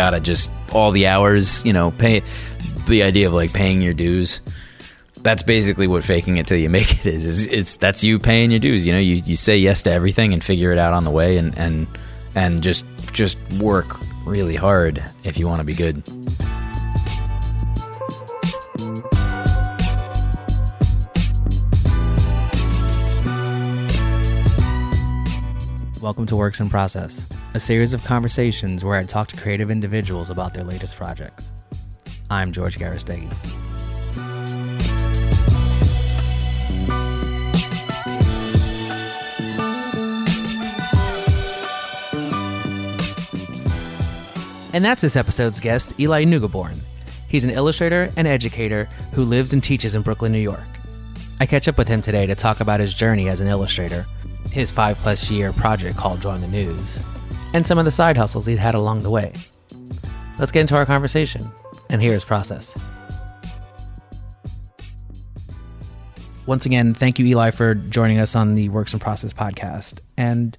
gotta just all the hours, you know, pay the idea of like paying your dues. That's basically what faking it till you make it is. It's, it's that's you paying your dues. You know, you, you say yes to everything and figure it out on the way, and and and just just work really hard if you want to be good. Welcome to Works in Process, a series of conversations where I talk to creative individuals about their latest projects. I'm George Garristegui. And that's this episode's guest, Eli Neugeboren. He's an illustrator and educator who lives and teaches in Brooklyn, New York. I catch up with him today to talk about his journey as an illustrator, his five plus year project called Drawing the News, and some of the side hustles he's had along the way. Let's get into our conversation, and here's Process. Once again, thank you, Eli, for joining us on the Works in Process podcast. And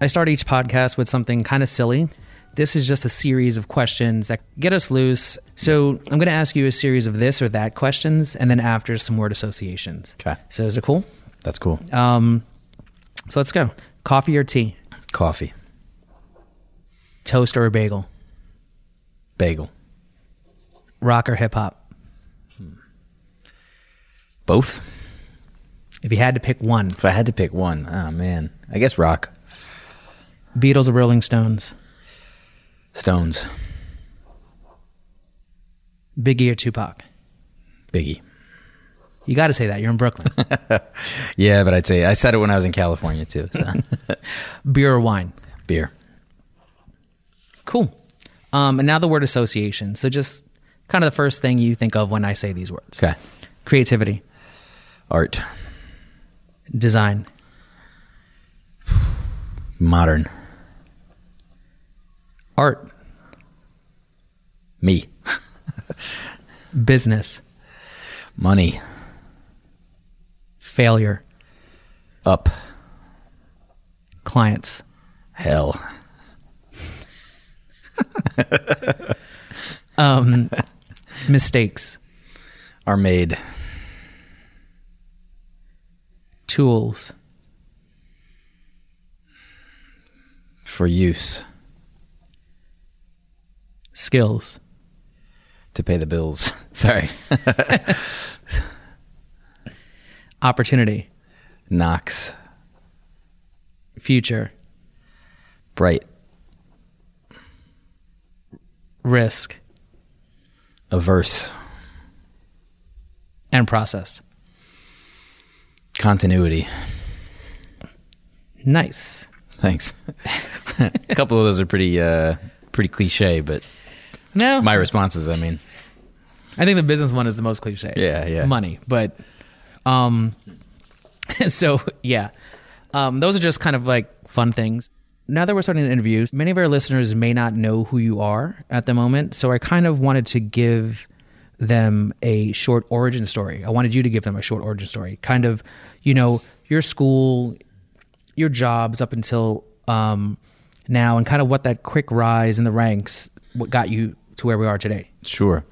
I start each podcast with something kind of silly. This is just a series of questions that get us loose. So I'm going to ask you a series of this or that questions, and then after some word associations. Okay. So is it cool? That's cool. Um, so let's go. Coffee or tea? Coffee, Toast or a bagel? bagel, Rock or hip hop? Hmm. both. If you had to pick one, If I had to pick one, oh man, I guess rock, Beatles or Rolling Stones? Stones, Biggie or Tupac? Biggie. You got to say that. You're in Brooklyn. Yeah, but I'd say I said it when I was in California too. So Beer or wine? beer, Cool. Um, and now the word association. So just kind of the first thing you think of when I say these words. okay, Creativity, art, design, modern, art, me, business, money, failure, up, clients, hell, um, mistakes, are made, tools, for use. Skills, to pay the bills. Sorry, opportunity, knocks, future, bright, risk, averse, and process. continuity. Nice. Thanks. A couple of those are pretty uh pretty cliche, but No, my responses, I mean, I think the business one is the most cliche. Yeah, yeah. Money, but um, so yeah, um, those are just kind of like fun things. Now that we're starting the interview, many of our listeners may not know who you are at the moment, so I kind of wanted to give them a short origin story. I wanted you to give them a short origin story, kind of, you know, your school, your jobs up until um, now, and kind of what that quick rise in the ranks, what got you to where we are today. Sure.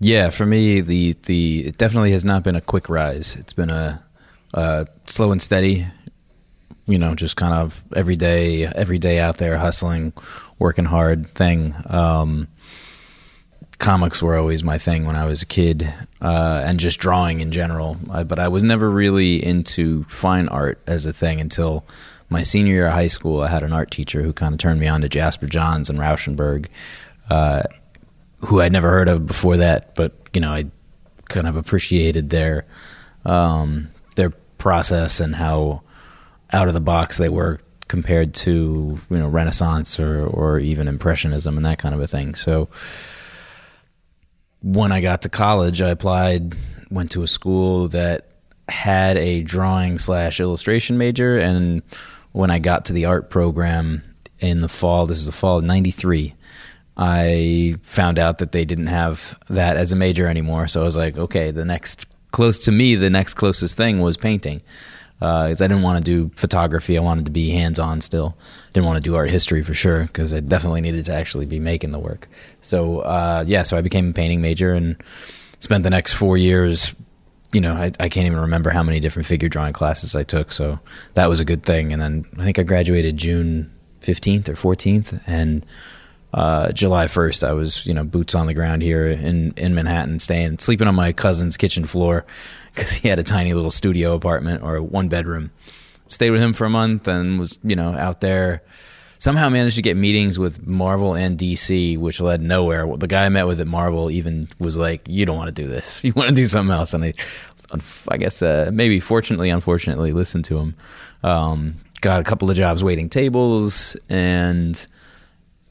Yeah, for me, the the it definitely has not been a quick rise. It's been a, a slow and steady. You know, just kind of every day, every day out there hustling, working hard thing. Um, comics were always my thing when I was a kid, uh, and just drawing in general. I, but I was never really into fine art as a thing until my senior year of high school. I had an art teacher who kind of turned me on to Jasper Johns and Rauschenberg. Uh, who I'd never heard of before that, but you know, I kind of appreciated their um, their process and how out of the box they were compared to you know Renaissance or or even Impressionism and that kind of a thing. So when I got to college, I applied, went to a school that had a drawing slash illustration major, and when I got to the art program in the fall, this is the fall of '93. I found out that they didn't have that as a major anymore. So I was like, okay, the next close to me, the next closest thing was painting. because I didn't want to do photography. I wanted to be hands on still. Didn't want to do art history for sure because I definitely needed to actually be making the work. So uh, yeah, so I became a painting major and spent the next four years. You know, I, I can't even remember how many different figure drawing classes I took. So that was a good thing. And then I think I graduated June fifteenth or fourteenth, and uh, July 1st, I was, you know, boots on the ground here in, in Manhattan, staying, sleeping on my cousin's kitchen floor because he had a tiny little studio apartment or one bedroom. Stayed with him for a month and was, you know, out there. Somehow managed to get meetings with Marvel and DC, which led nowhere. The guy I met with at Marvel even was like, "You don't want to do this. You want to do something else." And I, I guess uh, maybe fortunately, unfortunately, listened to him. Um, got a couple of jobs waiting tables and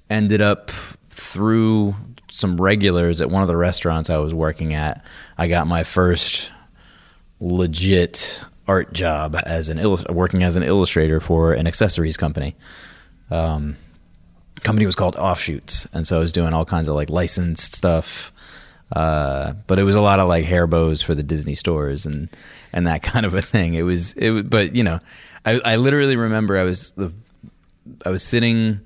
ended up through some regulars at one of the restaurants I was working at. I got my first legit art job as an illust- working as an illustrator for an accessories company. Um, company was called Offshoots, and so I was doing all kinds of like licensed stuff. Uh, but it was a lot of like hair bows for the Disney stores and and that kind of a thing. It was it, but you know, I I literally remember I was the I was sitting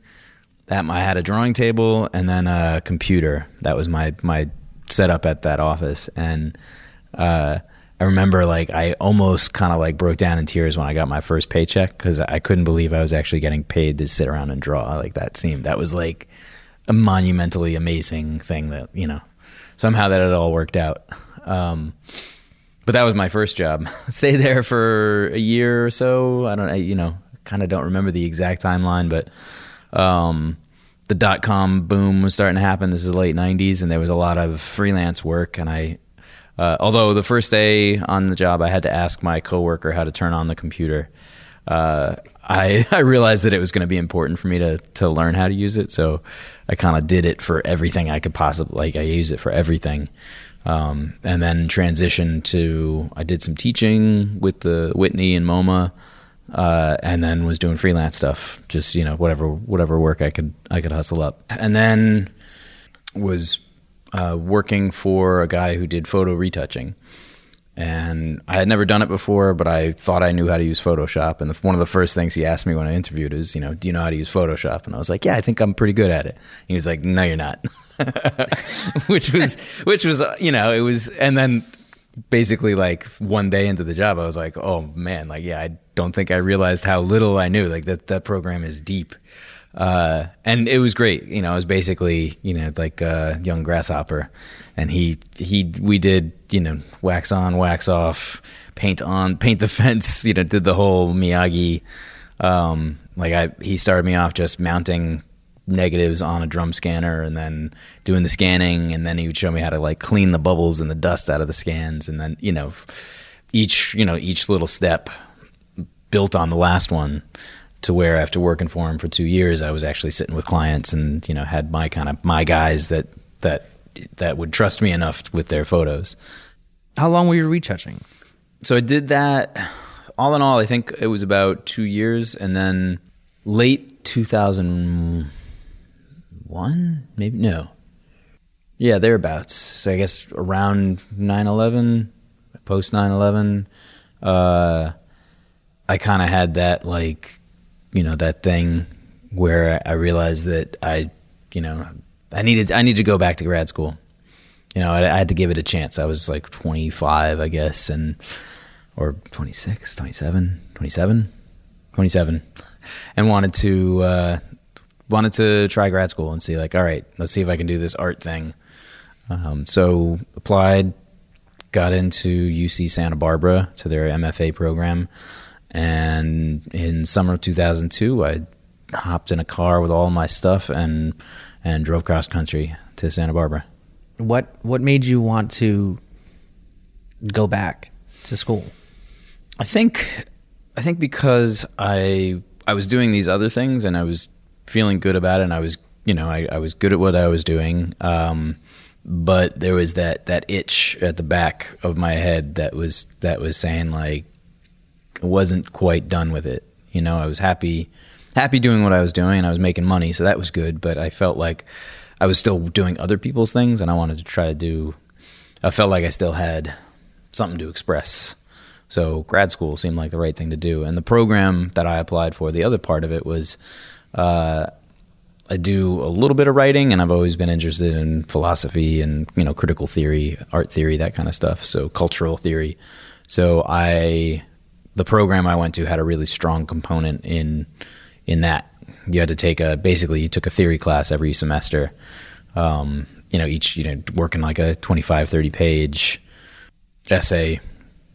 at my I had a drawing table and then a computer. That was my my setup at that office, and uh, I remember like I almost kind of like broke down in tears when I got my first paycheck because I couldn't believe I was actually getting paid to sit around and draw. Like that seemed that was like a monumentally amazing thing that you know somehow that it all worked out. Um, but that was my first job. Stay there for a year or so. I don't, I, you know, kind of don't remember the exact timeline, but um, the dot com boom was starting to happen. This is the late '90s, and there was a lot of freelance work. And I, uh, although the first day on the job, I had to ask my coworker how to turn on the computer. Uh, I I realized that it was going to be important for me to to learn how to use it, so I kind of did it for everything I could possibly like. I used it for everything, um, and then transitioned to I did some teaching with the Whitney and MoMA uh, and then was doing freelance stuff, just you know whatever whatever work I could I could hustle up, and then was uh, working for a guy who did photo retouching, and I had never done it before, but I thought I knew how to use Photoshop, and the, one of the first things he asked me when I interviewed is, you know, do you know how to use Photoshop? And I was like, yeah, I think I'm pretty good at it. And he was like, no, you're not, which was which was uh, you know it was, and then basically like one day into the job, I was like, oh man, like yeah, I don't think I realized how little I knew. Like that that program is deep. Uh, and it was great. You know, I was basically, you know, like a young grasshopper. And he, he, we did, you know, wax on, wax off, paint on, paint the fence, you know, did the whole Miyagi. Um, like I, he started me off just mounting negatives on a drum scanner and then doing the scanning. And then he would show me how to like clean the bubbles and the dust out of the scans. And then, you know, each, you know, each little step built on the last one to where after working for him for two years, I was actually sitting with clients and you know had my kind of my guys that that that would trust me enough with their photos. How long were you retouching? So I did that. All in all, I think it was about two years, and then late two thousand one, maybe no, yeah, thereabouts. So I guess around 9-11, post 9-11, uh, I kind of had that like you know that thing where I realized that I, you know, I needed I need to go back to grad school. You know, I, I, had to give it a chance. I was like 25, I guess, and or 26, 27, 27, 27, and wanted to uh, wanted to try grad school and see like, all right, let's see if I can do this art thing. Um, so applied, got into UC Santa Barbara to their MFA program and in summer of 2002, I hopped in a car with all my stuff and and drove cross country to Santa Barbara. What what made you want to go back to school? I think I think because I I was doing these other things and I was feeling good about it and I was you know I, I was good at what I was doing. Um, but there was that that itch at the back of my head that was that was saying like wasn't quite done with it. You know, I was happy happy doing what I was doing and I was making money, so that was good, but I felt like I was still doing other people's things and I wanted to try to do I felt like I still had something to express. So grad school seemed like the right thing to do. And the program that I applied for, the other part of it was uh, I do a little bit of writing, and I've always been interested in philosophy and you know critical theory, art theory, that kind of stuff. So cultural theory. So I, the program I went to had a really strong component in in that. You had to take a basically you took a theory class every semester. Um, you know, each you know working like a 25, 30 page essay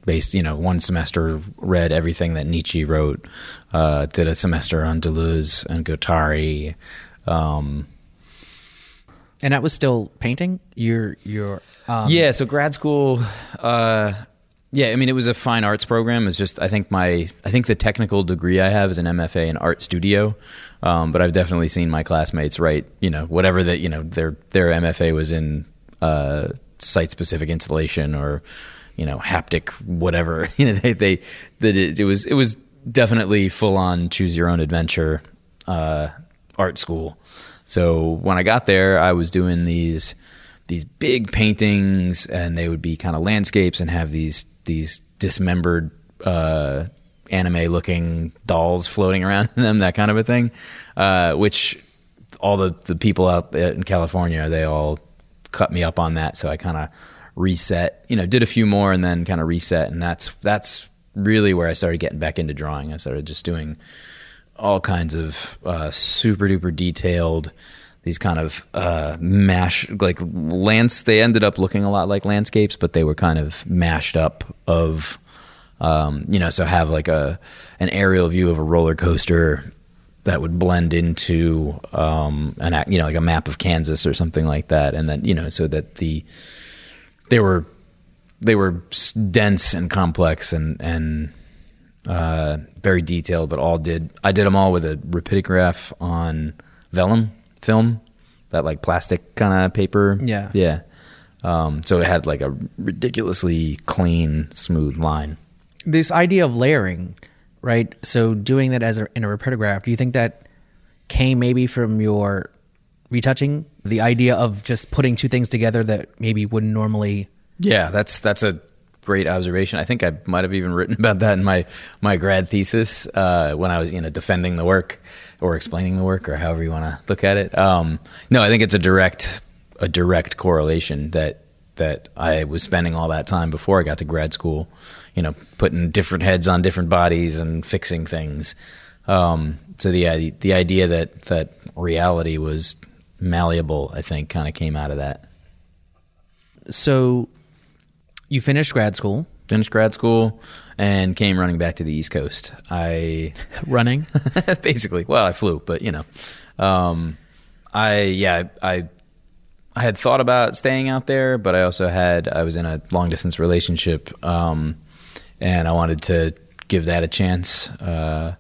based you know one semester read everything that nietzsche wrote uh, did a semester on deleuze and guattari um, And that was still painting. Your your um, yeah so grad school uh, yeah i mean it was a fine arts program. It's just i think my i think the technical degree i have is an mfa in art studio. Um, but i've definitely seen my classmates write you know whatever that you know their their mfa was in uh, site specific installation or you know haptic whatever. You know they they that it, it was it was definitely full on choose your own adventure uh, art school. So when i got there i was doing these these big paintings and they would be kind of landscapes and have these these dismembered uh, anime looking dolls floating around in them that kind of a thing uh, which all the, the people out in california they all cut me up on that so i kind of reset you know did a few more and then kind of reset and that's that's really where i started getting back into drawing. I started just doing all kinds of uh, super duper detailed these kind of uh, mash like lands they ended up looking a lot like landscapes but they were kind of mashed up of um, you know so have like a an aerial view of a roller coaster that would blend into um, an you know like a map of Kansas or something like that and then you know so that the they were they were dense and complex and and uh, very detailed, but all did. I did them all with a rapidograph on vellum film, that like plastic kind of paper. Yeah. yeah. Um, so it had like a ridiculously clean, smooth line. this idea of layering, right? So doing that as a, in a rapidograph, do you think that came maybe from your retouching? The idea of just putting two things together that maybe wouldn't normally. Yeah, that's that's a great observation. I think I might have even written about that in my my grad thesis uh, when I was you know defending the work or explaining the work or however you want to look at it. Um, no, I think it's a direct a direct correlation that that I was spending all that time before I got to grad school, you know, putting different heads on different bodies and fixing things. Um, so the the idea that that reality was malleable, I think, kind of came out of that. So you finished grad school finished grad school and came running back to the East Coast. I running. basically, well, I flew, but you know, um, I yeah, I I had thought about staying out there, but I also had I was in a long distance relationship, um, and I wanted to give that a chance. Uh,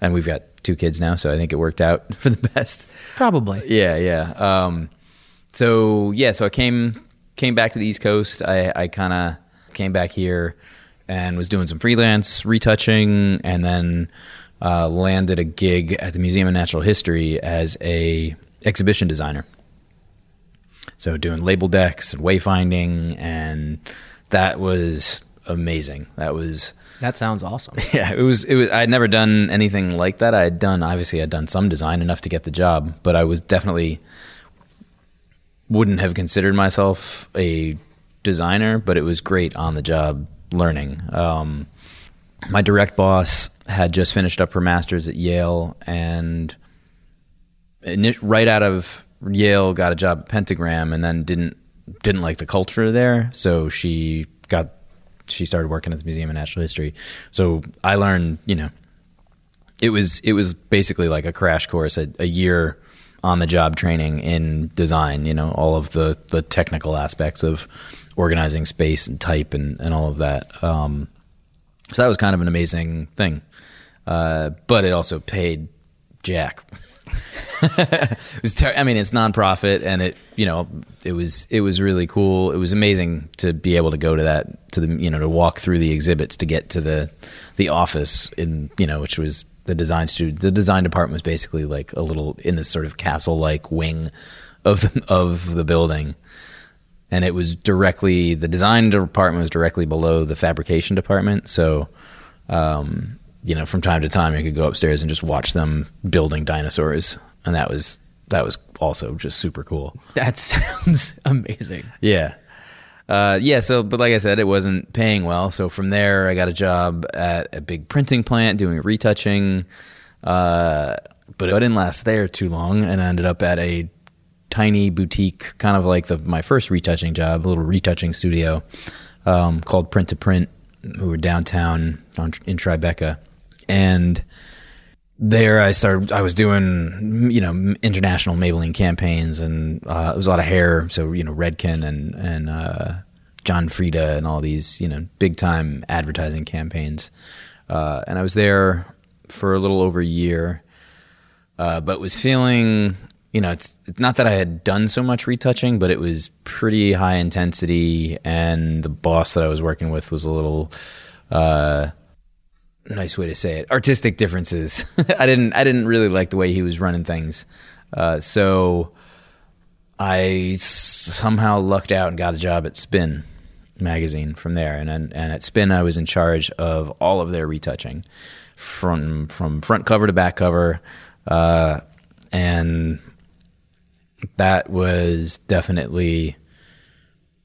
and we've got two kids now, so I think it worked out for the best. Probably. Yeah, yeah. Um, so yeah, so I came came back to the East Coast. I, I kind of came back here and was doing some freelance retouching, and then uh, landed a gig at the Museum of Natural History as a exhibition designer. So doing label decks and wayfinding, and that was amazing. That was That sounds awesome. yeah, it was. It was. I had never done anything like that. I had done obviously I'd done some design enough to get the job, but I was definitely wouldn't have considered myself a designer. But it was great on the job learning. Um, my direct boss had just finished up her master's at Yale, and right out of Yale got a job at Pentagram, and then didn't didn't like the culture there, so she got she started working at the Museum of Natural History. So I learned, you know, it was it was basically like a crash course, a, a year on the job training in design. You know, all of the the technical aspects of organizing space and type and and all of that. Um, so that was kind of an amazing thing, uh, but it also paid Jack. it was ter- I mean, it's nonprofit, and it you know it was it was really cool. It was amazing to be able to go to that to the you know to walk through the exhibits to get to the the office in you know which was the design studio. The design department was basically like a little in this sort of castle like wing of the, of the building. And it was directly the design department was directly below the fabrication department. So, um, you know, from time to time, I could go upstairs and just watch them building dinosaurs, and that was that was also just super cool. That sounds amazing. Yeah. Uh, yeah, so but like I said, it wasn't paying well. So from there, I got a job at a big printing plant doing retouching. Uh, but it didn't last there too long, and I ended up at a tiny boutique, kind of like the my first retouching job, a little retouching studio um, called Print to Print, who were downtown on, in Tribeca, and there I started. I was doing you know international Maybelline campaigns, and uh, it was a lot of hair. So you know Redken and and uh, John Frieda and all these you know big time advertising campaigns. Uh, and I was there for a little over a year, uh, but was feeling you know it's not that I had done so much retouching, but it was pretty high intensity, and the boss that I was working with was a little uh, nice way to say it artistic differences. I didn't i didn't really like the way he was running things. Uh, so i somehow lucked out and got a job at spin magazine from there. And and at spin i was in charge of all of their retouching from from front cover to back cover uh, and that was definitely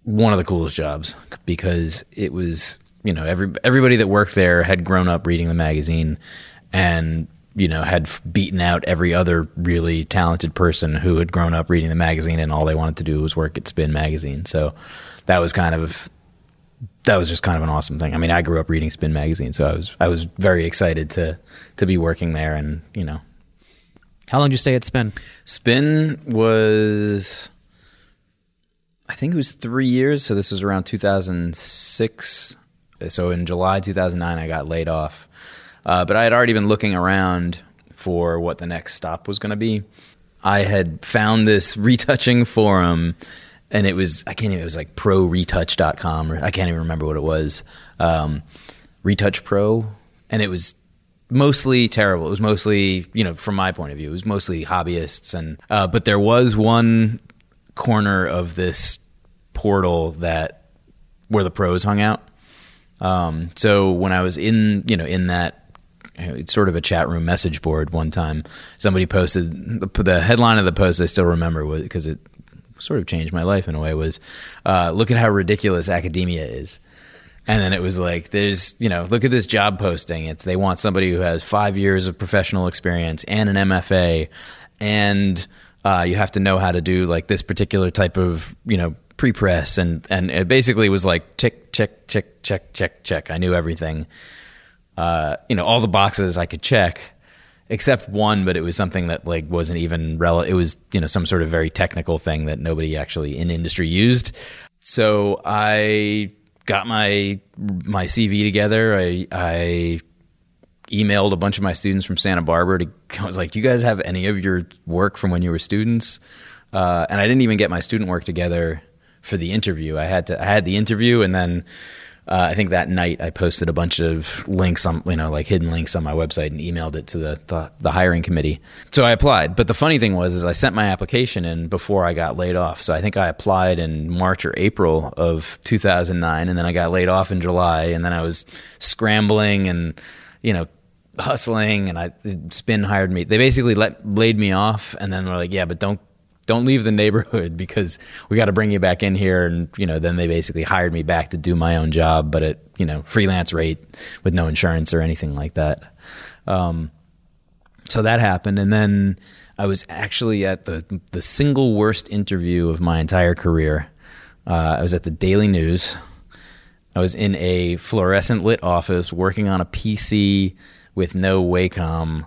one of the coolest jobs because it was you know every everybody that worked there had grown up reading the magazine and you know had beaten out every other really talented person who had grown up reading the magazine and all they wanted to do was work at Spin magazine. So that was kind of that was just kind of an awesome thing. I mean, I grew up reading Spin magazine, so I was I was very excited to to be working there and, you know. How long did you stay at Spin? Spin was I think it was 3 years, so this was around 2006 so in July 2009, I got laid off. Uh, but I had already been looking around for what the next stop was going to be. I had found this retouching forum, and it was I can't even it was like proretouch.com or I can't even remember what it was. Um, Retouch Pro, and it was mostly terrible. It was mostly you know from my point of view, it was mostly hobbyists, and uh, but there was one corner of this portal that where the pros hung out um, so when I was in, you know, in that it's sort of a chat room message board one time, somebody posted the, the headline of the post. I still remember because it sort of changed my life in a way. Was uh, look at how ridiculous academia is. And then it was like, there's, you know, look at this job posting. It's they want somebody who has five years of professional experience and an MFA, and uh, you have to know how to do like this particular type of, you know, pre-press. And and it basically was like check check check check check check. I knew everything. Uh, you know all the boxes i could check except one but it was something that like wasn't even relevant it was you know some sort of very technical thing that nobody actually in industry used. So i got my my cv together i i emailed a bunch of my students from santa barbara to i was like do you guys have any of your work from when you were students uh, and i didn't even get my student work together for the interview. I had to I had the interview and then uh, I think that night I posted a bunch of links on you know like hidden links on my website and emailed it to the, the, the hiring committee. So I applied. But the funny thing was is I sent my application in before I got laid off. So I think I applied in March or April of 2009 and then I got laid off in July and then I was scrambling and you know hustling and I spin hired me. They basically let laid me off and then were like, "Yeah, but don't don't leave the neighborhood because we got to bring you back in here. And, you know, then they basically hired me back to do my own job, but at, you know, freelance rate with no insurance or anything like that. Um, so that happened. And then I was actually at the, the single worst interview of my entire career. Uh, I was at the Daily News. I was in a fluorescent lit office working on a PC with no Wacom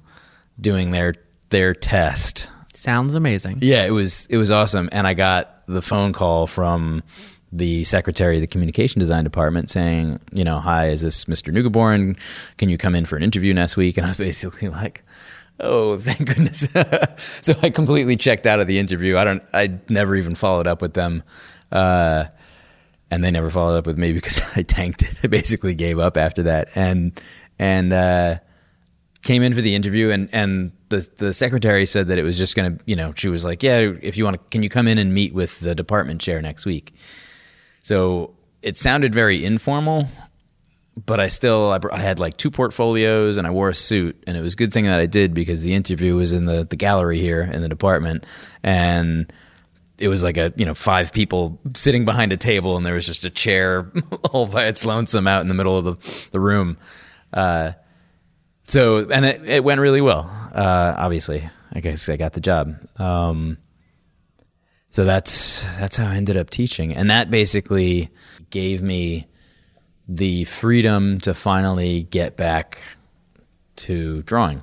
doing their their test Sounds amazing. Yeah, it was it was awesome, and I got the phone call from the secretary of the communication design department saying, you know, hi, is this Mr. Neugeboren? Can you come in for an interview next week? And I was basically like, oh, thank goodness. so I completely checked out of the interview. I don't, I never even followed up with them. Uh, and they never followed up with me because I tanked it. I basically gave up after that and, and, uh, came in for the interview and, and the the secretary said that it was just going to, you know, she was like, "Yeah, if you want to, can you come in and meet with the department chair next week?" So it sounded very informal, but I still I, I had like two portfolios and I wore a suit, and it was a good thing that I did because the interview was in the the gallery here in the department, and it was like a you know five people sitting behind a table, and there was just a chair all by its lonesome out in the middle of the the room. Uh, so and it, it went really well. Uh, obviously, I guess I got the job. Um, so that's that's how I ended up teaching, and that basically gave me the freedom to finally get back to drawing.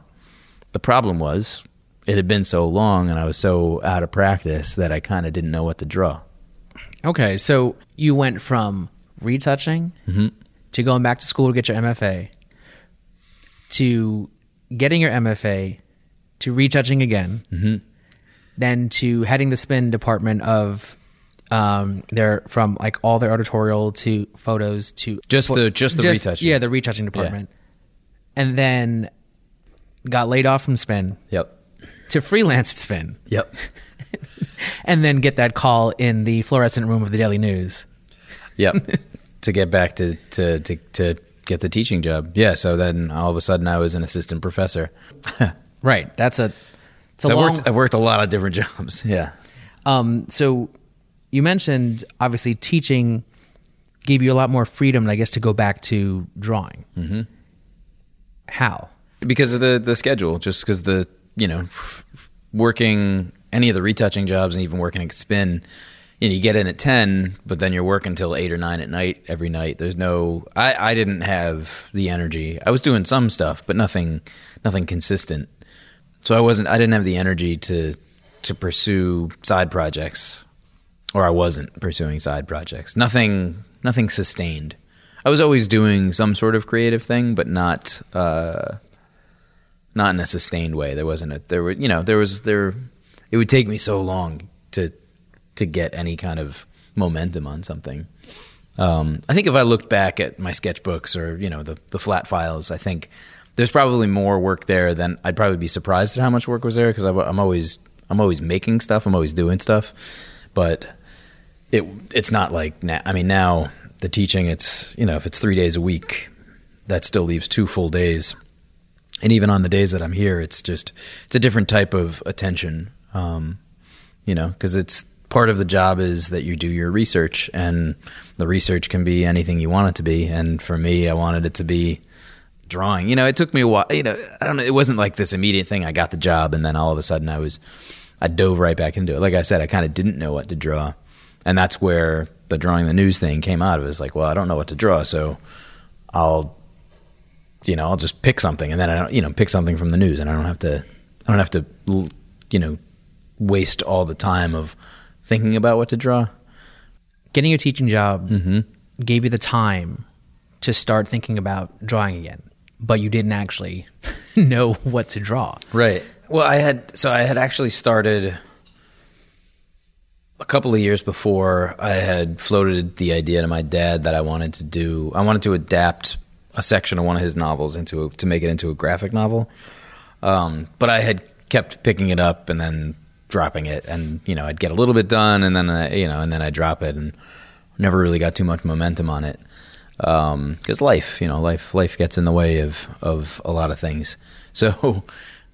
The problem was it had been so long, and I was so out of practice that I kind of didn't know what to draw. Okay, so you went from retouching to going back to school to get your MFA to getting your MFA to retouching again, then to heading the spin department of um their from like all their editorial to photos to Just the- just the retouching. yeah the retouching department and then got laid off from spin Yep. to freelance at spin Yep. and then get that call in the fluorescent room of the daily news Yep. to get back to, to to to get the teaching job. Yeah. So then all of a sudden I was an assistant professor. right that's a it's a so I long, worked I worked a lot of different jobs. Yeah. Um, so you mentioned obviously teaching gave you a lot more freedom, I guess, to go back to drawing. Mm-hmm. How? because of the the schedule just because the you know working any of the retouching jobs and even working at spin you know you get in at 10 but then you're working till 8 or 9 at night every night. There's no i i didn't have the energy. I was doing some stuff but nothing nothing consistent. So i wasn't i didn't have the energy to to pursue side projects or i wasn't pursuing side projects. Nothing nothing sustained. I was always doing some sort of creative thing but not uh not in a sustained way. There wasn't a there were you know there was there it would take me so long to to get any kind of momentum on something. Um, I think if I looked back at my sketchbooks or you know the the flat files, I think there's probably more work there than I'd probably be surprised at how much work was there because I'm always I'm always making stuff. I'm always doing stuff, but it it's not like now. I mean now the teaching it's you know if it's three days a week, that still leaves two full days and even on the days that I'm here, it's just it's a different type of attention, um, you know, because it's part of the job is that you do your research, and the research can be anything you want it to be. And for me, I wanted it to be drawing. You know, it took me a while. You know, I don't know. It wasn't like this immediate thing. I got the job, and then all of a sudden, I was I dove right back into it. Like I said, I kind of didn't know what to draw, and that's where the drawing the news thing came out of. It was like, well, I don't know what to draw, so I'll you know, I'll just pick something and then I don't, you know, pick something from the news and I don't have to, I don't have to, you know, waste all the time of thinking about what to draw. Getting your teaching job gave you the time to start thinking about drawing again, but you didn't actually know what to draw. Right. Well, I had, so I had actually started a couple of years before I had floated the idea to my dad that I wanted to do, I wanted to adapt a section of one of his novels into a, to make it into a graphic novel. Um, but I had kept picking it up and then dropping it, and you know I'd get a little bit done, and then I, you know, and then I drop it, and never really got too much momentum on it because life, you know, life life gets in the way of of a lot of things. So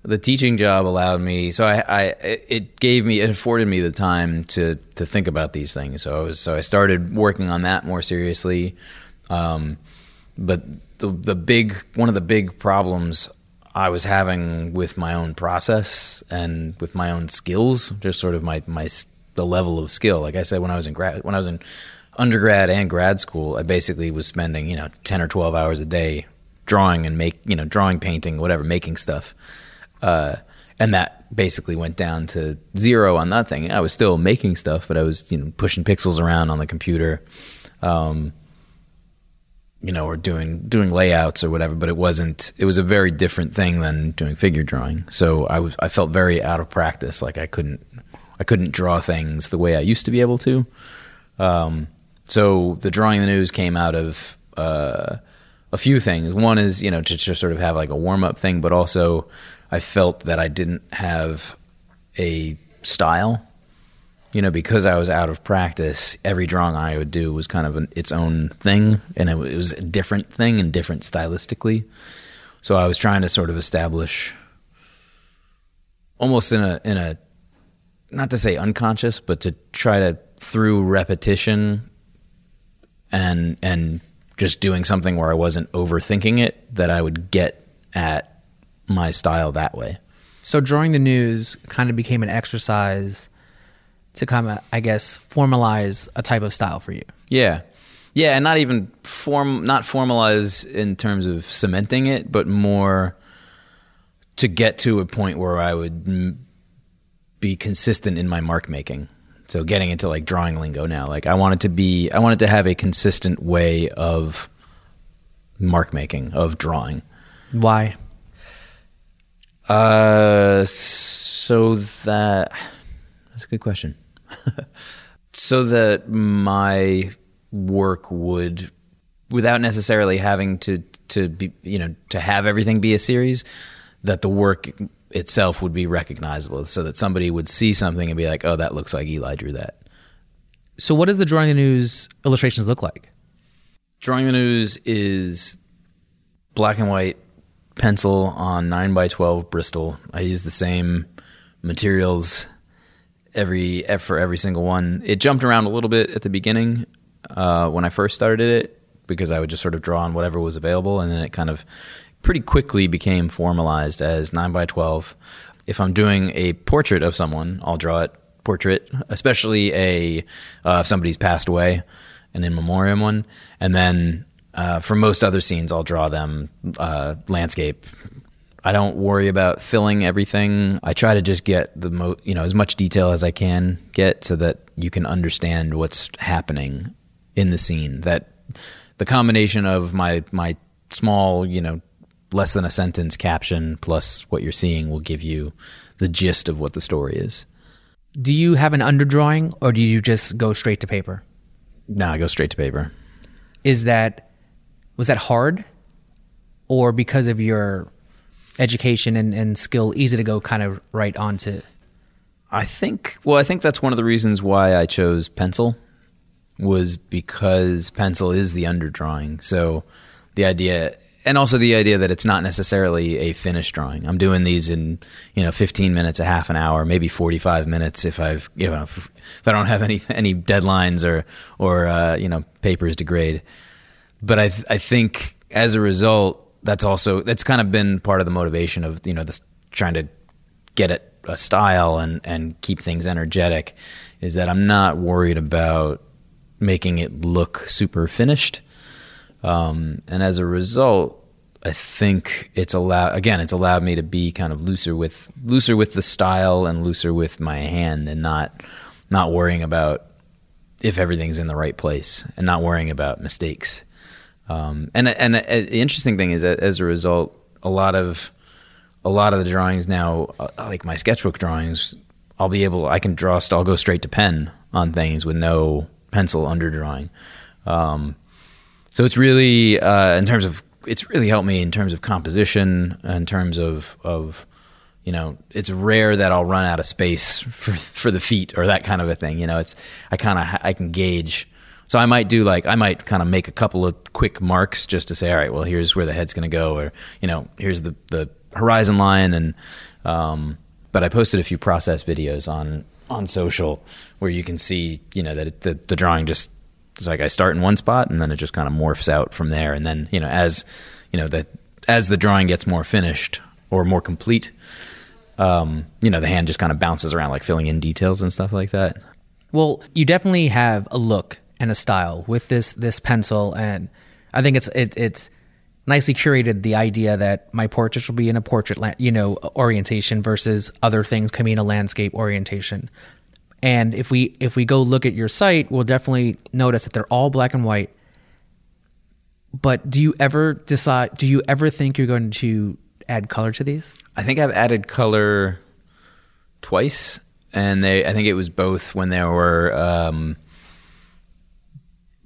the teaching job allowed me. So I, I it gave me it afforded me the time to to think about these things. So I was so I started working on that more seriously. Um, but the the big one of the big problems I was having with my own process and with my own skills, just sort of my my the level of skill. Like I said, when I was in grad, when I was in undergrad and grad school, I basically was spending you know ten or twelve hours a day drawing and make you know drawing, painting, whatever, making stuff. Uh, and that basically went down to zero on that thing. I was still making stuff, but I was you know pushing pixels around on the computer. Um, you know, or doing doing layouts or whatever, but it wasn't. It was a very different thing than doing figure drawing. So I was I felt very out of practice. Like I couldn't I couldn't draw things the way I used to be able to. Um, so the drawing the news came out of uh, a few things. One is you know to just sort of have like a warm up thing, but also I felt that I didn't have a style. You know, because I was out of practice, every drawing I would do was kind of an, its own thing, and it, it was a different thing and different stylistically. So I was trying to sort of establish, almost in a in a, not to say unconscious, but to try to through repetition and and just doing something where I wasn't overthinking it, that I would get at my style that way. So drawing the news kind of became an exercise to kind of, I guess, formalize a type of style for you. Yeah. Yeah, and not even form not formalize in terms of cementing it, but more to get to a point where I would m- be consistent in my mark making. So getting into like drawing lingo now, like I wanted to be I wanted to have a consistent way of mark making, of drawing. Why? Uh, so that that's a good question. so that my work would, without necessarily having to to be, you know, to have everything be a series, that the work itself would be recognizable, so that somebody would see something and be like, "Oh, that looks like Eli drew that." So what does the drawing the news illustrations look like? Drawing the news is black and white pencil on 9 by 12 Bristol. I use the same materials every for every single one. It jumped around a little bit at the beginning uh, when I first started it because I would just sort of draw on whatever was available, and then it kind of pretty quickly became formalized as 9 by 12. If I'm doing a portrait of someone, I'll draw it portrait, especially a uh, if somebody's passed away, an in memoriam one, and then uh, for most other scenes, I'll draw them uh, landscape. I don't worry about filling everything. I try to just get the mo- you know as much detail as I can get so that you can understand what's happening in the scene. That the combination of my my small you know less than a sentence caption plus what you're seeing will give you the gist of what the story is. Do you have an underdrawing or do you just go straight to paper? No, I go straight to paper. Is that was that hard or because of your education and, and skill easy to go kind of right onto I think well, I think that's one of the reasons why I chose pencil was because pencil is the underdrawing. So the idea and also the idea that it's not necessarily a finished drawing. I'm doing these in you know 15 minutes, a half an hour, maybe 45 minutes if I've you know if, if I don't have any any deadlines or or uh, you know papers to grade. But I th- I think as a result, that's also that's kind of been part of the motivation of you know this trying to get at a style and and keep things energetic is that I'm not worried about making it look super finished. Um, and as a result, I think it's allowed again. It's allowed me to be kind of looser with looser with the style and looser with my hand, and not not worrying about if everything's in the right place, and not worrying about mistakes. Um, and and the interesting thing is that as a result, a lot of a lot of the drawings now, uh, like my sketchbook drawings, I'll be able. I can draw. I'll go straight to pen on things with no pencil underdrawing. Um, so it's really uh, in terms of it's really helped me in terms of composition, in terms of of you know, it's rare that I'll run out of space for for the feet or that kind of a thing. You know, it's I kind of I can gauge. So I might do like I might kind of make a couple of quick marks just to say, all right, well, here's where the head's going to go, or you know, here's the the horizon line, and um, but I posted a few process videos on on social where you can see, you know, that it, the the drawing just it's like I start in one spot and then it just kind of morphs out from there. And then, you know, as you know, the as the drawing gets more finished or more complete, um, you know, the hand just kind of bounces around like filling in details and stuff like that. Well, you definitely have a look and a style with this this pencil and I think it's it, it's nicely curated the idea that my portraits will be in a portrait you know orientation versus other things can be in a landscape orientation and if we if we go look at your site, we'll definitely notice that they're all black and white. But do you ever decide do you ever think you're going to add color to these? I think I've added color twice and they I think it was both when there were um,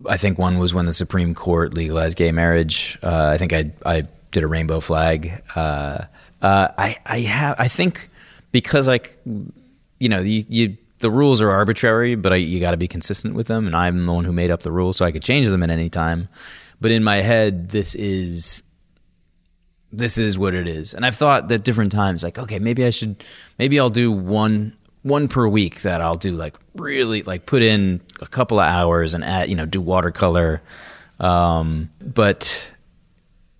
I think one was when the Supreme Court legalized gay marriage. Uh, I think I I did a rainbow flag. Uh, uh, I I have I think because like you know you, you the rules are arbitrary, but I, you got to be consistent with them, and I'm the one who made up the rules, so I could change them at any time. But in my head, this is this is what it is, and I've thought at different times, like okay, maybe I should, maybe I'll do one one per week that I'll do like really like put in a couple of hours and add you know do watercolor, um, but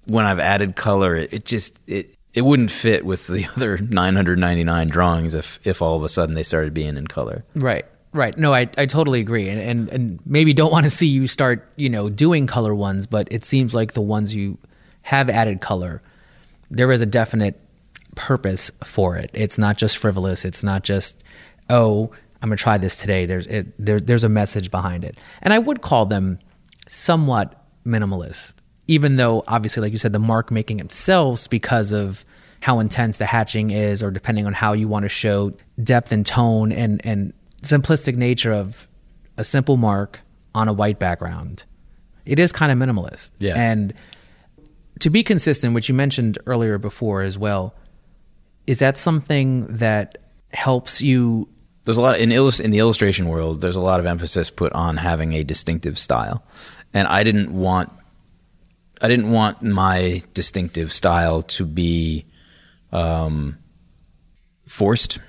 when I've added color, it, it just it it wouldn't fit with the other 999 drawings if if all of a sudden they started being in color. Right. Right. No, I, I totally agree. And, and and maybe don't want to see you start, you know, doing color ones, but it seems like the ones you have added color, there is a definite purpose for it. It's not just frivolous. It's not just, oh, I'm gonna try this today. There's it, there, there's a message behind it. And I would call them somewhat minimalist even though obviously like you said the mark making themselves because of how intense the hatching is or depending on how you want to show depth and tone and and simplistic nature of a simple mark on a white background it is kind of minimalist Yeah. and to be consistent which you mentioned earlier before as well is that something that helps you There's a lot in illus- in the illustration world. There's a lot of emphasis put on having a distinctive style, and I didn't want I didn't want my distinctive style to be um, forced.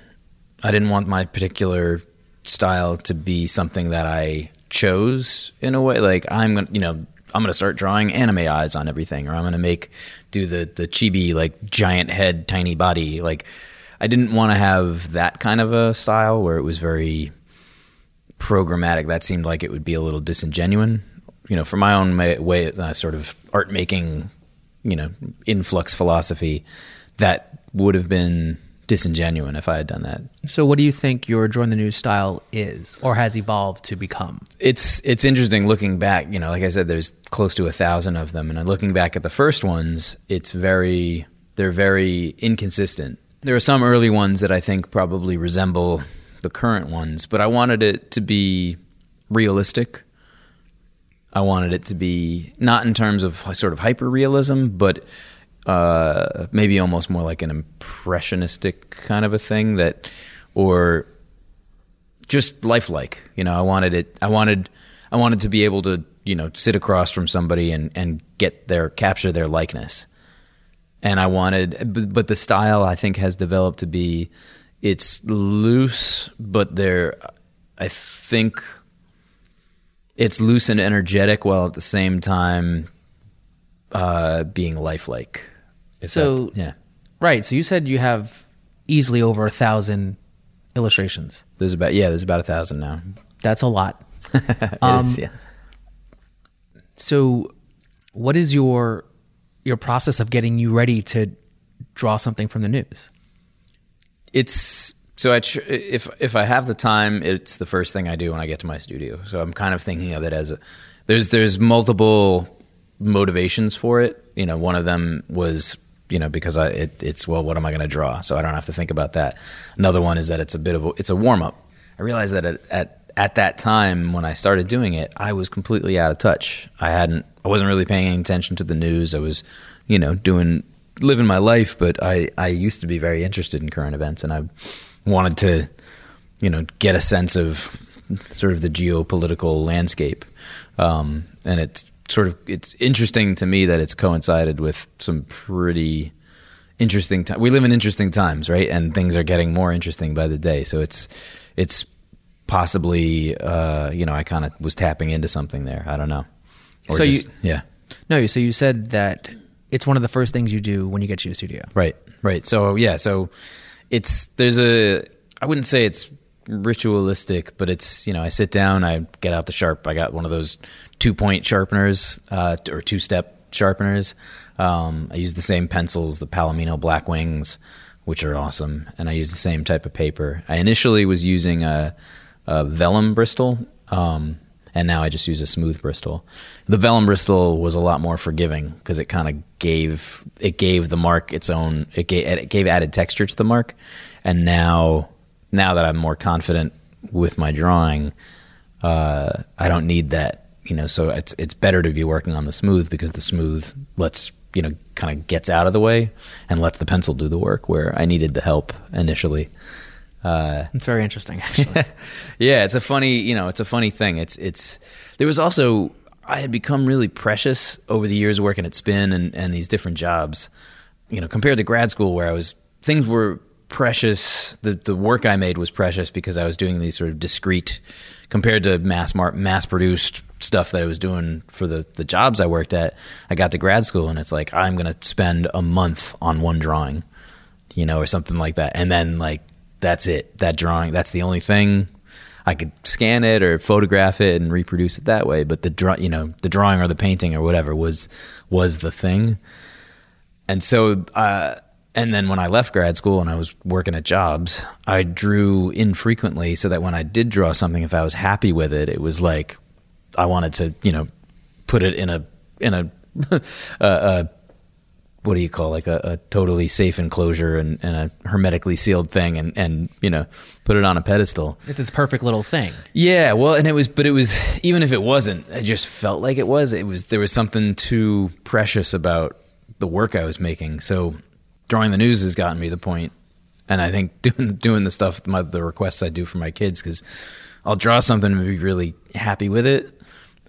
I didn't want my particular style to be something that I chose in a way. Like I'm gonna, you know, I'm gonna start drawing anime eyes on everything, or I'm gonna make do the the chibi like giant head, tiny body. Like I didn't want to have that kind of a style where it was very programmatic. That seemed like it would be a little disingenuine. You know, for my own way, uh, sort of art making, you know, influx philosophy, that would have been disingenuine if I had done that. so what do you think your drawing the news style is or has evolved to become It's it's interesting looking back. You know, like I said, there's close to a thousand of them, and looking back at the first ones, it's very they're very inconsistent. There are some early ones that I think probably resemble the current ones, but I wanted it to be realistic. I wanted it to be not in terms of sort of hyper realism, but uh, maybe almost more like an impressionistic kind of a thing that, or just lifelike. You know, I wanted it. I wanted. I wanted to be able to, you know, sit across from somebody and and get their capture their likeness. And I wanted, but, but the style I think has developed to be, it's loose, but there, I think, it's loose and energetic while at the same time uh, being lifelike. If So- that- yeah, Right. So you said you have easily over a thousand illustrations. there's about yeah, there's about a thousand now. That's a lot. Um, is, yeah. So, what is your your process of getting you ready to draw something from the news? it's so I tr- if if I have the time, it's the first thing I do when I get to my studio. So I'm kind of thinking of it as a there's there's multiple motivations for it. You know, one of them was you know because I it, it's well, what am I going to draw? So I don't have to think about that. Another one is that it's a bit of a, it's a warm up. I realized that at, at at that time when I started doing it, I was completely out of touch. I hadn't I wasn't really paying attention to the news. I was you know doing living my life, but I I used to be very interested in current events, and I wanted to you know get a sense of sort of the geopolitical landscape. Um, and it's sort of it's interesting to me that it's coincided with some pretty interesting time. We live in interesting times, right? And things are getting more interesting by the day. So it's it's possibly uh, you know I kind of was tapping into something there. I don't know. Or So you- yeah. No, so you said that it's one of the first things you do when you get to your studio. Right, right. So yeah, so it's there's a I wouldn't say it's ritualistic, but it's you know I sit down, I get out the sharp. I got one of those two point sharpeners uh, or two step sharpeners. Um, I use the same pencils, the Palomino Blackwings, which are awesome, and I use the same type of paper. I initially was using a, a vellum Bristol. Um, and now I just use a smooth Bristol. The vellum Bristol was a lot more forgiving because it kind of gave it gave the mark its own it gave it gave added texture to the mark, and now now that I'm more confident with my drawing, uh, I don't need that you know, so it's it's better to be working on the smooth because the smooth lets you know kind of gets out of the way and lets the pencil do the work where I needed the help initially. Uh, it's very interesting, actually. yeah, it's a funny, you know, it's a funny thing. It's it's there was also I had become really precious over the years working at Spin and and these different jobs, you know, compared to grad school where I was things were precious. The the work I made was precious because I was doing these sort of discrete compared to mass mass produced stuff that I was doing for the the jobs I worked at. I got to grad school and it's like I'm going to spend a month on one drawing, you know, or something like that, and then like that's it. That drawing, that's the only thing. I could scan it or photograph it and reproduce it that way, but the draw, you know, the drawing or the painting or whatever was was the thing. And so, uh, and then when I left grad school and I was working at jobs, I drew infrequently so that when I did draw something, if I was happy with it, it was like I wanted to, you know, put it in a in a, a, a what do you call like a, a totally safe enclosure and, and, a hermetically sealed thing and, and you know put it on a pedestal. It's its perfect little thing. Yeah well and it was but it was even if it wasn't it just felt like it was. It was there was something too precious about the work i was making. So drawing the news has gotten me the point and i think doing doing the stuff my, the requests i do for my kids because i'll draw something and be really happy with it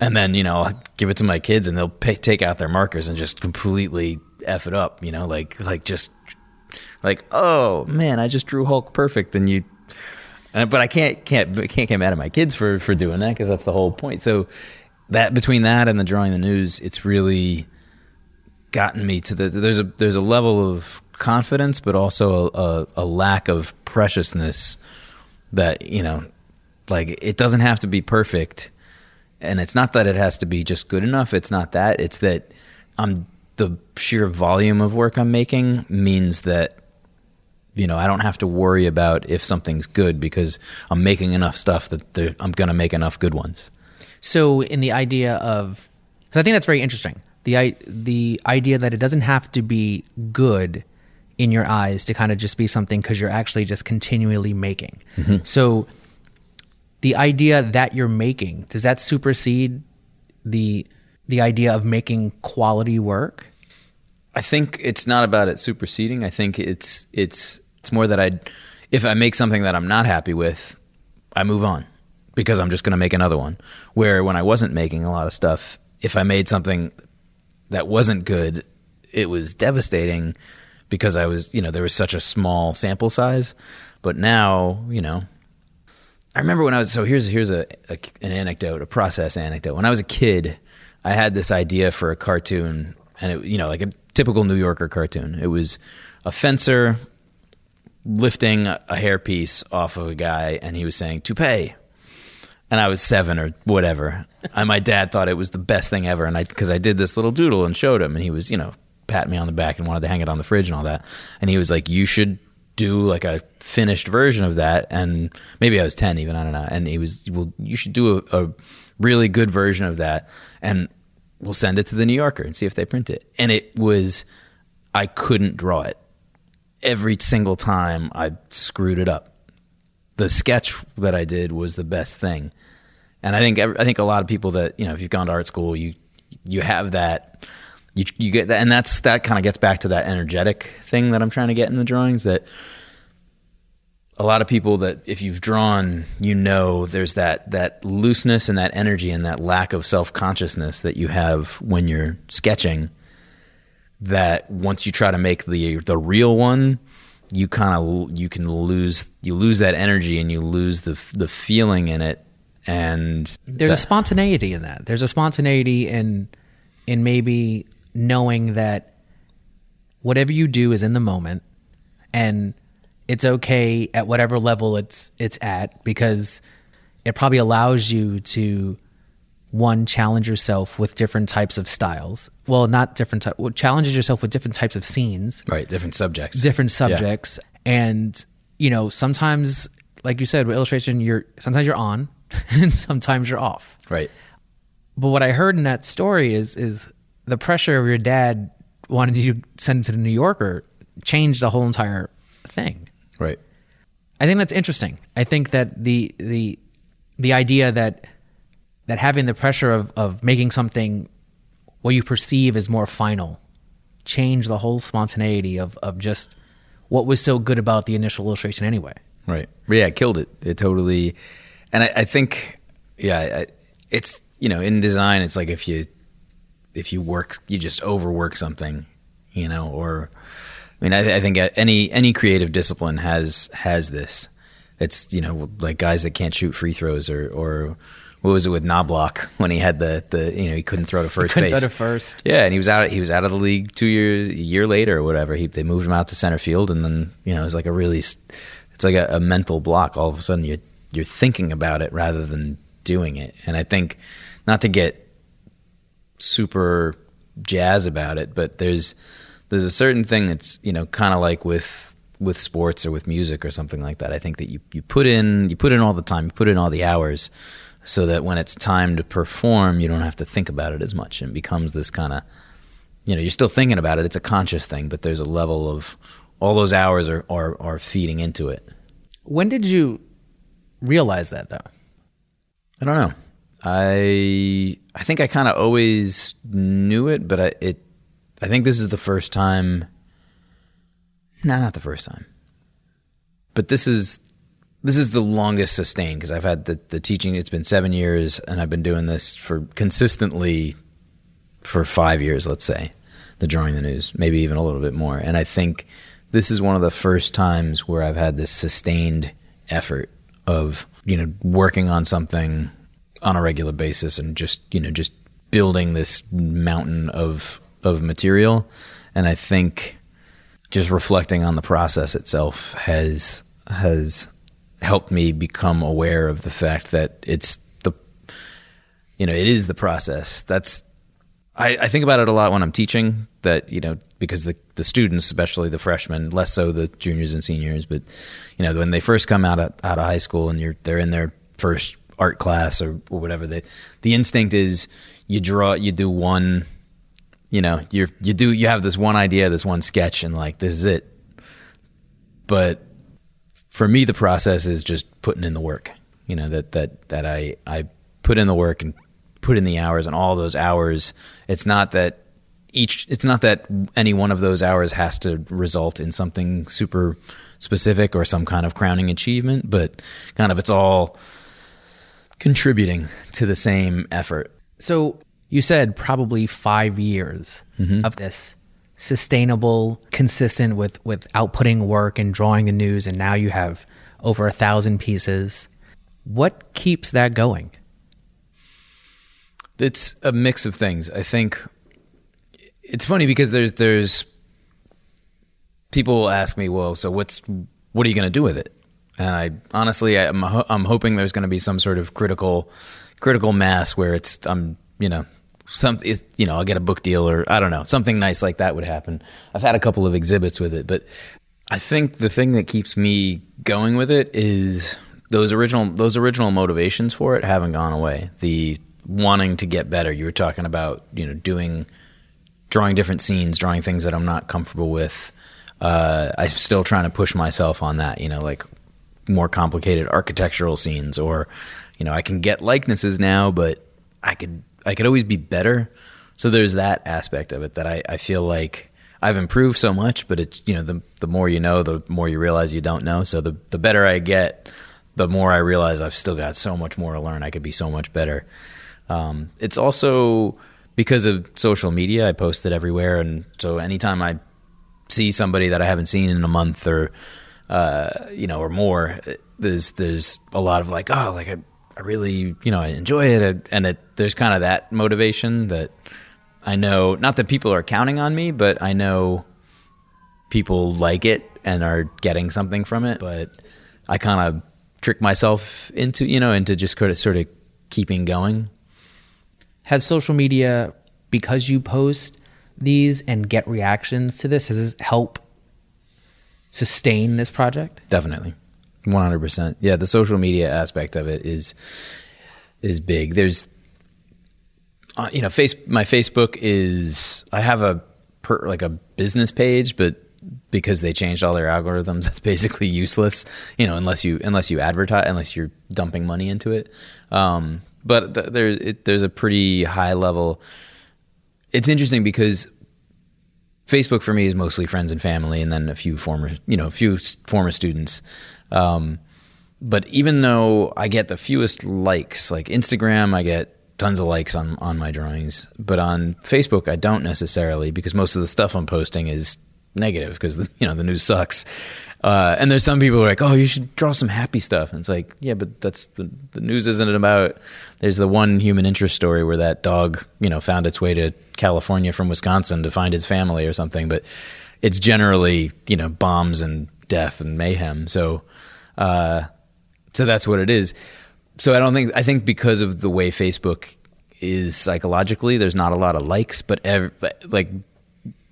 and then you know I'll give it to my kids and they'll pay, take out their markers and just completely f it up, you know, like like just like oh man, I just drew Hulk perfect, and you. but I can't can't can't get mad at my kids for for doing that because that's the whole point. So that between that and the drawing the news, it's really gotten me to the there's a there's a level of confidence, but also a, a, lack of preciousness that you know, like it doesn't have to be perfect, and it's not that it has to be just good enough. It's not that. It's that I'm the sheer volume of work I'm making means that you know I don't have to worry about if something's good because I'm making enough stuff that I'm going to make enough good ones. So, in the idea of, because I think that's very interesting. The the idea that it doesn't have to be good in your eyes to kind of just be something because you're actually just continually making. Mm-hmm. So, the idea that you're making does that supersede the the idea of making quality work? I think it's not about it superseding. I think it's it's it's more that I if I make something that I'm not happy with, I move on because I'm just going to make another one. Where when I wasn't making a lot of stuff, if I made something that wasn't good, it was devastating because I was, you know, there was such a small sample size. But now, you know, I remember when I was so here's here's a, a an anecdote, a process anecdote. When I was a kid, I had this idea for a cartoon and it you know like a typical New Yorker cartoon. It was a fencer lifting a hairpiece off of a guy, and he was saying toupee. And I was seven or whatever. and my dad thought it was the best thing ever, and I because I did this little doodle and showed him, and he was you know patting me on the back and wanted to hang it on the fridge and all that. And he was like, "You should do like a finished version of that." And maybe I was ten even, I don't know. And he was, "Well, you should do a, a really good version of that." And we'll send it to the New Yorker and see if they print it. And it was, I couldn't draw it. Every single time I screwed it up. The sketch that I did was the best thing. And I think I think a lot of people that you know, if you've gone to art school, you you have that, you you get that, and that's that kind of gets back to that energetic thing that I'm trying to get in the drawings. That a lot of people that if you've drawn, you know there's that that looseness and that energy and that lack of self consciousness that you have when you're sketching. That once you try to make the the real one, you kind of you can lose you lose that energy and you lose the the feeling in it. And there's a spontaneity in that. There's a spontaneity in in maybe knowing that whatever you do is in the moment and it's okay at whatever level it's it's at because it probably allows you to one challenge yourself with different types of styles. Well, not different type. Well, challenges yourself with different types of scenes. Right, different subjects. Different subjects, yeah. and you know sometimes, like you said, with illustration, you're sometimes you're on, and sometimes you're off. Right. But what I heard in that story is is the pressure of your dad wanting you to send it to the New Yorker changed the whole entire thing. Right. I think that's interesting. I think that the the the idea that that having the pressure of of making something what you perceive as more final change the whole spontaneity of of just what was so good about the initial illustration anyway. Right. Yeah, it killed it. It totally. And I, I think, yeah, I, it's you know, in design, it's like if you if you work, you just overwork something, you know, or I mean, I, I think any any creative discipline has has this. It's you know like guys that can't shoot free throws or or what was it with Knoblauch when he had the the you know he couldn't throw to first couldn't base. throw to first. Yeah, and he was out. He was out of the league two years, a year later or whatever. He they moved him out to center field, and then you know it was like a really, it's like a, a mental block. All of a sudden, you you're thinking about it rather than doing it. And I think not to get super jazz about it, but there's there's a certain thing that's you know kind of like with with sports or with music or something like that. I think that you you put in you put in all the time, you put in all the hours, so that when it's time to perform, you don't have to think about it as much, and it becomes this kind of you know you're still thinking about it. It's a conscious thing, but there's a level of all those hours are are, are feeding into it. When did you realize that though? I don't know. I I think I kind of always knew it, but I it I think this is the first time. No, not the first time. But this is this is the longest sustained because I've had the the teaching. It's been seven years, and I've been doing this for consistently for five years. Let's say the drawing the news, maybe even a little bit more. And I think this is one of the first times where I've had this sustained effort of you know working on something on a regular basis and just you know just building this mountain of of material. And i think just reflecting on the process itself has has helped me become aware of the fact that it's the you know it is the process. That's I, I think about it a lot when I'm teaching that you know because the the students especially the freshmen less so the juniors and seniors but you know when they first come out of, out of high school and you're they're in their first art class or, or whatever. The the instinct is you draw you do one you know you you do you have this one idea this one sketch and like this is it. But for me the process is just putting in the work you know that that that I I put in the work and put in the hours and all those hours. It's not that each it's not that any one of those hours has to result in something super specific or some kind of crowning achievement but kind of it's all contributing to the same effort So you said probably five years mm-hmm. of this sustainable, consistent with with outputting work and drawing the news, and now you have over a thousand pieces. What keeps that going? it's a mix of things. I think it's funny because there's there's people will ask me, well, so what's what are you going to do with it? And I honestly, I'm I'm hoping there's going to be some sort of critical critical mass where it's I'm you know some you know I'll get a book deal or I don't know something nice like that would happen. I've had a couple of exhibits with it, but I think the thing that keeps me going with it is those original those original motivations for it haven't gone away. The wanting to get better. You were talking about you know doing drawing different scenes, drawing things that I'm not comfortable with. Uh, I'm still trying to push myself on that. You know, like more complicated architectural scenes, or you know, I can get likenesses now, but I could I could always be better. So there's that aspect of it that I, I feel like I've improved so much, but it's you know the the more you know, the more you realize you don't know. So the the better I get, the more I realize I've still got so much more to learn. I could be so much better. Um, it's also because of social media. I post it everywhere, and so anytime I see somebody that I haven't seen in a month or uh, you know or more, there's there's a lot of like, oh, like I, I really you know I enjoy it, and it there's kind of that motivation that I know. Not that people are counting on me, but I know people like it and are getting something from it. But I kind of trick myself into you know into just sort of sort of keeping going. Has social media, because you post these and get reactions to this, has this help sustain this project? Definitely, one hundred percent. Yeah, the social media aspect of it is is big. There's, uh, you know, face my Facebook is I have a per, like a business page, but because they changed all their algorithms, it's basically useless. You know, unless you unless you advertise, unless you're dumping money into it. Um, but th- there's it, there's a pretty high level. It's interesting because Facebook for me is mostly friends and family, and then a few former, you know, a few former students. Um, but even though I get the fewest likes, like Instagram, I get tons of likes on on my drawings, but on Facebook, I don't necessarily because most of the stuff I'm posting is negative because you know the news sucks. Uh, and there's some people who are like, "Oh, you should draw some happy stuff." And it's like, yeah, but that's the the news isn't about. There's the one human interest story where that dog, you know, found its way to California from Wisconsin to find his family or something. But it's generally, you know, bombs and death and mayhem. So, uh, so that's what it is. So I don't think I think because of the way Facebook is psychologically, there's not a lot of likes, but ev- like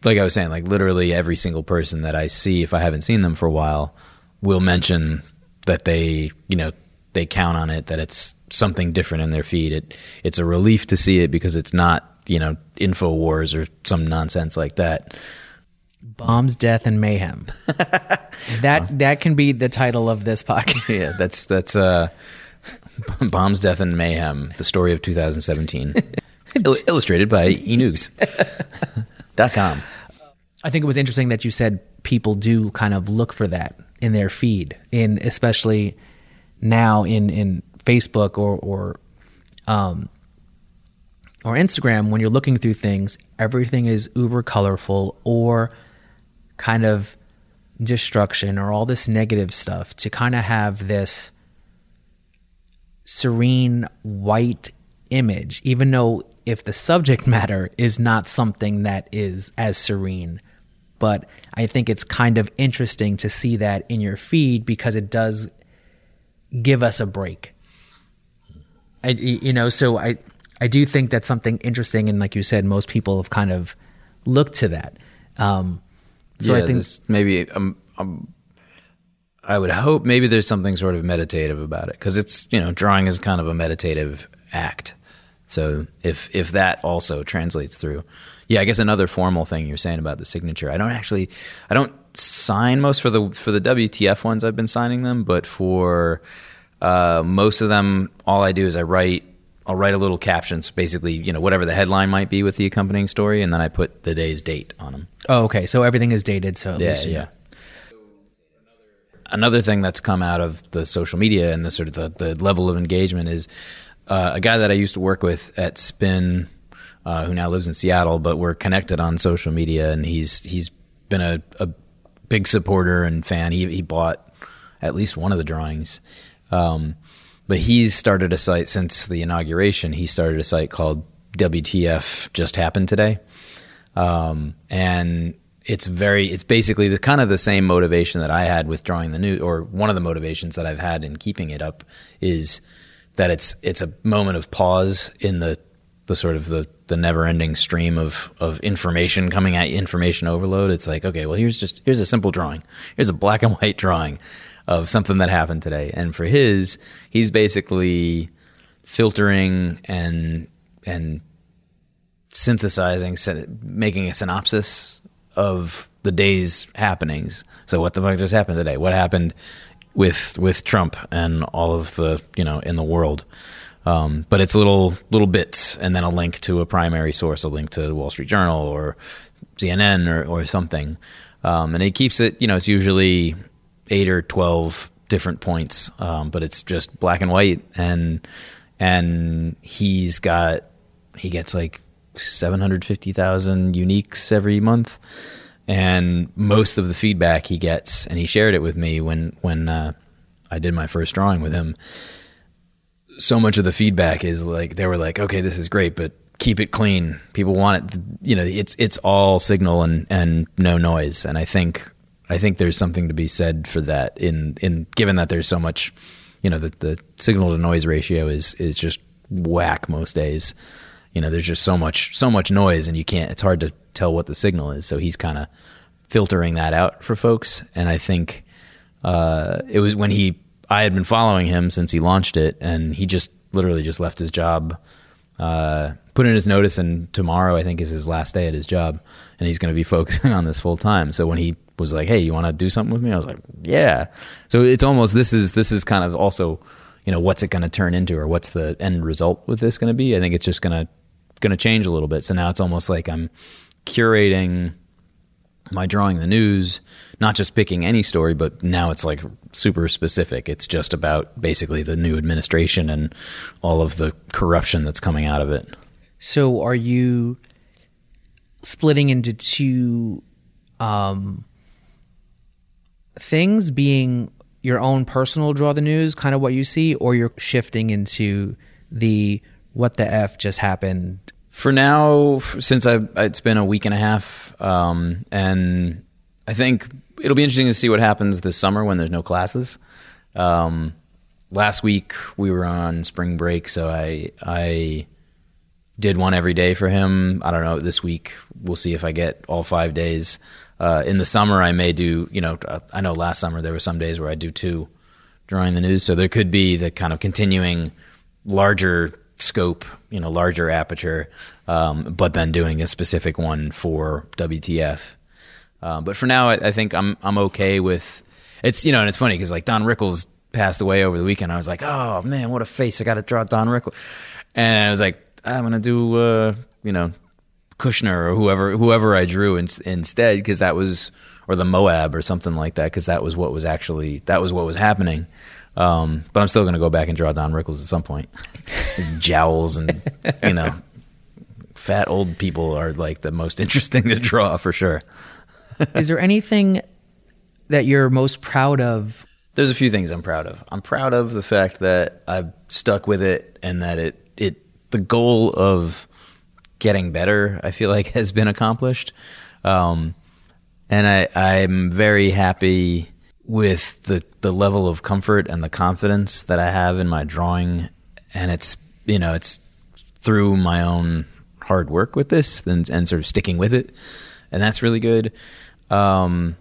like I was saying, like literally every single person that I see, if I haven't seen them for a while, will mention that they, you know, they count on it, that it's something different in their feed. It it's a relief to see it because it's not, you know, Infowars or some nonsense like that. Bombs, death, and mayhem. that that can be the title of this podcast. Yeah, that's that's uh bombs, death, and mayhem: the story of 2017, Il- illustrated by enoogs.com. I think it was interesting that you said people do kind of look for that in their feed, in especially now in in Facebook or or um or Instagram when you're looking through things, everything is uber colorful or kind of destruction or all this negative stuff to kind of have this serene white image, even though if the subject matter is not something that is as serene. But I think it's kind of interesting to see that in your feed because it does give us a break. I, you know, so I, I do think that's something interesting, and like you said, most people have kind of looked to that. Um, so yeah, I think maybe um, um, I would hope maybe there's something sort of meditative about it because it's you know drawing is kind of a meditative act. So if if that also translates through, yeah, I guess another formal thing you're saying about the signature. I don't actually, I don't sign most for the for the WTF ones. I've been signing them, but for uh, most of them, all I do is I write. I'll write a little captions, basically, you know, whatever the headline might be with the accompanying story, and then I put the day's date on them. oh, okay, so everything is dated. So Yeah, least you yeah. Another thing that's come out of the social media and the sort of the, the level of engagement is uh, a guy that I used to work with at Spin, uh, who now lives in Seattle, but we're connected on social media, and he's he's been a, a big supporter and fan. He he bought at least one of the drawings. Um, but he's started a site since the inauguration. He started a site called WTF Just Happened Today um, and it's very it's basically the kind of the same motivation that I had with drawing the new or one of the motivations that I've had in keeping it up is that it's it's a moment of pause in the the sort of the the never ending stream of of information coming at you, information overload. It's like okay, well here's just here's a simple drawing. Here's a black and white drawing of something that happened today. And for his, he's basically filtering and and synthesizing, making a synopsis of the day's happenings. So what the fuck just happened today? What happened with with Trump and all of the you know in the world? Um, but it's little little bits, and then a link to a primary source, a link to the Wall Street Journal or CNN or or something. Um, and it keeps it. You know, it's usually eight or twelve different points, um, but it's just black and white, and and he's got he gets like 750,000 uniques every month and most of the feedback he gets and he shared it with me when when uh, I did my first drawing with him so much of the feedback is like they were like okay this is great but keep it clean. People want it you know it's it's all signal and and no noise. And I think I think there's something to be said for that in in given that there's so much you know the the signal to noise ratio is is just whack most days you know there's just so much so much noise and you can't it's hard to tell what the signal is. So he's kind of filtering that out for folks. And i think uh, it was when he i had been following him since he launched it and he just literally just left his job uh, put in his notice and tomorrow i think is his last day at his job and he's going to be focusing on this full time. So when he was like hey you want to do something with me? I was like yeah. So it's almost this is this is kind of also you know, what's it going to turn into or what's the end result with this going to be? I think it's just going to going to change a little bit. So now it's almost like I'm curating my drawing the news, not just picking any story, but now it's like super specific. It's just about basically the new administration and all of the corruption that's coming out of it. So are you splitting into two um, things being your own personal draw the news, kind of what you see, or you're shifting into the what the F just happened? For now, since I, it's been a week and a half, um, and I think it'll be interesting to see what happens this summer when there's no classes. Um, last week we were on spring break, so I I did one every day for him. I don't know. This week we'll see if I get all five days. Uh, in the summer, I may do. You know, I know last summer there were some days where I do two drawing the news. So there could be the kind of continuing larger scope, you know, larger aperture, um, but then doing a specific one for WTF. Uh, but for now, I, I, think I'm I'm okay with it's. You know, and it's funny because like Don Rickles passed away over the weekend. I was like, oh man, what a face! I got to draw Don Rickles, and I was like, I'm gonna do uh, you know Kushner or whoever whoever I drew in, instead because that was or the MOAB or something like that because that was what was actually that was what was happening. Um, but I'm still gonna go back and draw Don Rickles at some point. His jowls and you know fat old people are like the most interesting to draw for sure. Is there anything that you're most proud of? There's a few things I'm proud of. I'm proud of the fact that I've stuck with it and that it it the goal of getting better, I feel like, has been accomplished. Um, and I, I'm very happy with the, the level of comfort and the confidence that I have in my drawing. And it's, you know, it's through my own hard work with this and, and sort of sticking with it. And that's really good. Um,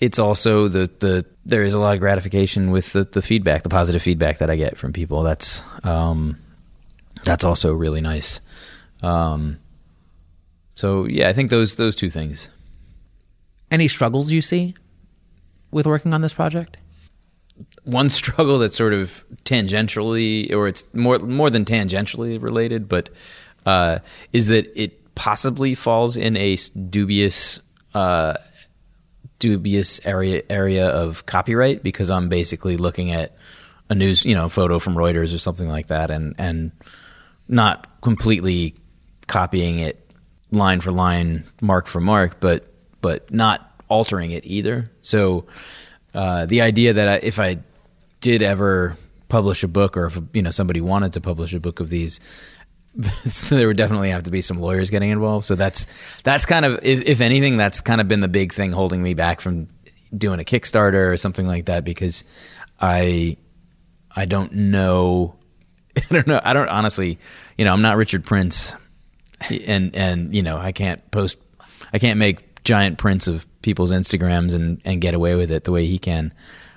it's also the, the, there is a lot of gratification with the, the feedback, the positive feedback that I get from people. That's, um, that's also really nice. Um, so yeah, I think those those two things. Any struggles you see with working on this project? One struggle that's sort of tangentially, or it's more more than tangentially related, but uh, is that it possibly falls in a dubious uh, dubious area area of copyright because I'm basically looking at a news you know photo from Reuters or something like that, and and not completely copying it line for line, mark for mark, but but not altering it either. So uh, the idea that I, if I did ever publish a book, or if you know somebody wanted to publish a book of these, there would definitely have to be some lawyers getting involved. So that's that's kind of, if, if anything, that's kind of been the big thing holding me back from doing a Kickstarter or something like that because I I don't know I don't know I don't honestly you know I'm not Richard Prince and and you know I can't post, I can't make giant prints of people's Instagrams and and get away with it the way he can.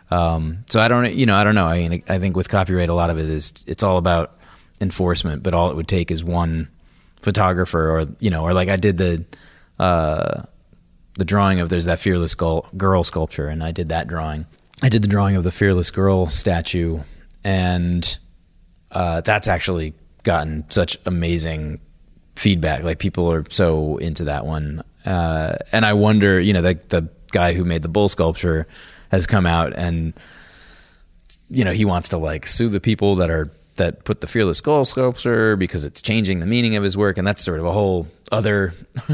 Um, so I don't, you know, I don't know. I mean, I think with copyright, a lot of it is it's all about enforcement, but all it would take is one photographer, or you know, or like I did the uh, the drawing of there's that fearless girl, girl sculpture, and I did that drawing. I did the drawing of the fearless girl statue, and uh, that's actually gotten such amazing feedback. Like people are so into that one, uh, and I wonder, you know, the the guy who made the bull sculpture has come out and you know he wants to like sue the people that are that put the fearless skull sculpture because it's changing the meaning of his work. And that's sort of a whole other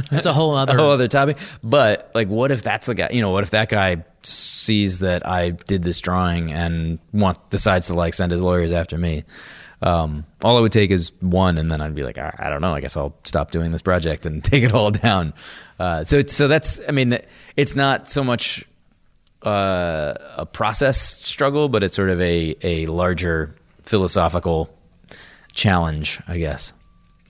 that's a whole other a whole other topic. But like what if that's the guy you know what if that guy sees that i did this drawing and want decides to like send his lawyers after me um, all it would take is one, and then I'd be like, I, I, don't know. I guess I'll stop doing this project and take it all down. Uh, so, so that's. I mean, it's not so much uh, a process struggle, but it's sort of a a larger philosophical challenge, I guess.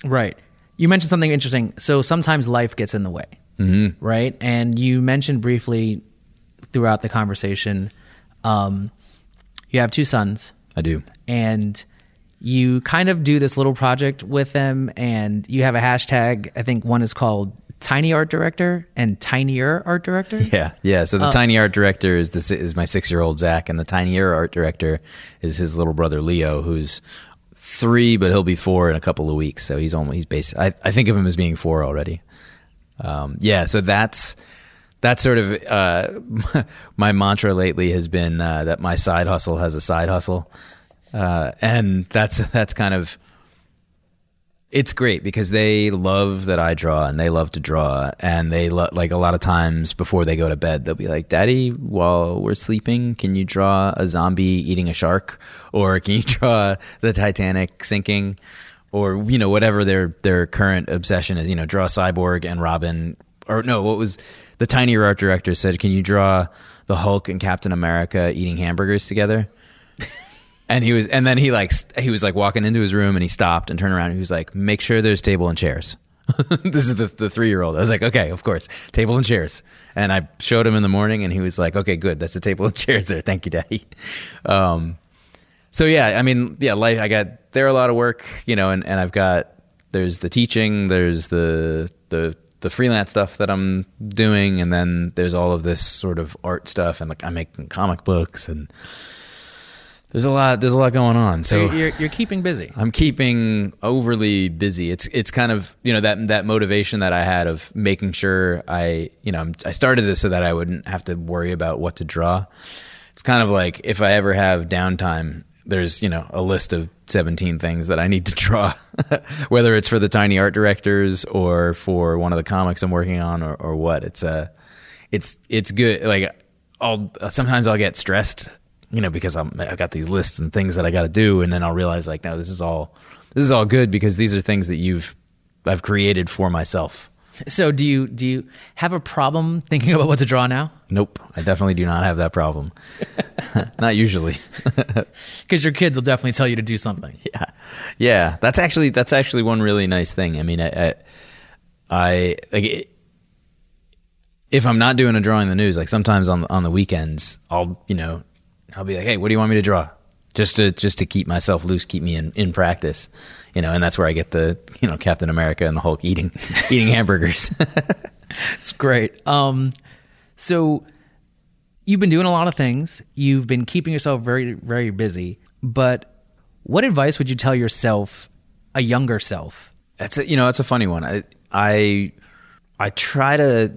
Right. You mentioned something interesting. So sometimes life gets in the way, mm-hmm. right? And you mentioned briefly throughout the conversation, um, you have two sons. I do, and you kind of do this little project with them and you have a hashtag i think one is called tiny art director and tinier art director. Yeah, yeah. So the tiny art director is this is my six year old Zach, and the tinier art director is his little brother Leo, who's three, but he'll be four in a couple of weeks. So he's almost he's basically. I, I think of him as being four already. Um, yeah, so that's that's sort of uh, my mantra lately has been uh, that my side hustle has a side hustle, uh, and that's that's kind of it's great because they love that I draw and they love to draw. And they lo- like a lot of times before they go to bed they'll be like daddy while we're sleeping can you draw a zombie eating a shark? Or can you draw the Titanic sinking? Or you know whatever their their current obsession is you know draw cyborg and Robin. Or no what was the tiny art director said can you draw the Hulk and Captain America eating hamburgers together and he was, and then he like he was like walking into his room and he stopped and turned around and he was like, "Make sure there's table and chairs." this is the the three year old. I was like, "Okay, of course, table and chairs." And I showed him in the morning, and he was like, "Okay, good. That's the table and chairs there. Thank you, Daddy." Um, so yeah, I mean, yeah, life. I got there a lot of work, you know, and and I've got there's the teaching, there's the the the freelance stuff that I'm doing, and then there's all of this sort of art stuff, and like I'm making comic books and there's a lot there's a lot going on so So you're, you're keeping busy. i'm keeping overly busy. It's it's kind of you know that that motivation that i had of making sure i you know i started this so that i wouldn't have to worry about what to draw. It's kind of like if i ever have downtime there's you know a list of 17 things that i need to draw whether it's for the tiny art directors or for one of the comics i'm working on or, or what. It's a it's it's good. Like i'll sometimes i'll get stressed you know because i'm i've got these lists and things that i got to do and then i'll realize like no this is all this is all good because these are things that you've i've created for myself. So do you do you have a problem thinking about what to draw now? nope. I definitely do not have that problem. Not usually. Because your kids will definitely tell you to do something. yeah. Yeah. That's actually that's actually one really nice thing. I mean i i, I like it, if i'm not doing a drawing the news like sometimes on on the weekends i'll you know i'll be like hey what do you want me to draw just to just to keep myself loose keep me in in practice you know and that's where i get the you know captain america and the hulk eating eating hamburgers It's great. Um, so you've been doing a lot of things. You've been keeping yourself very, very busy. But what advice would you tell yourself, a younger self? That's a, you know, it's a funny one. I, I, I try to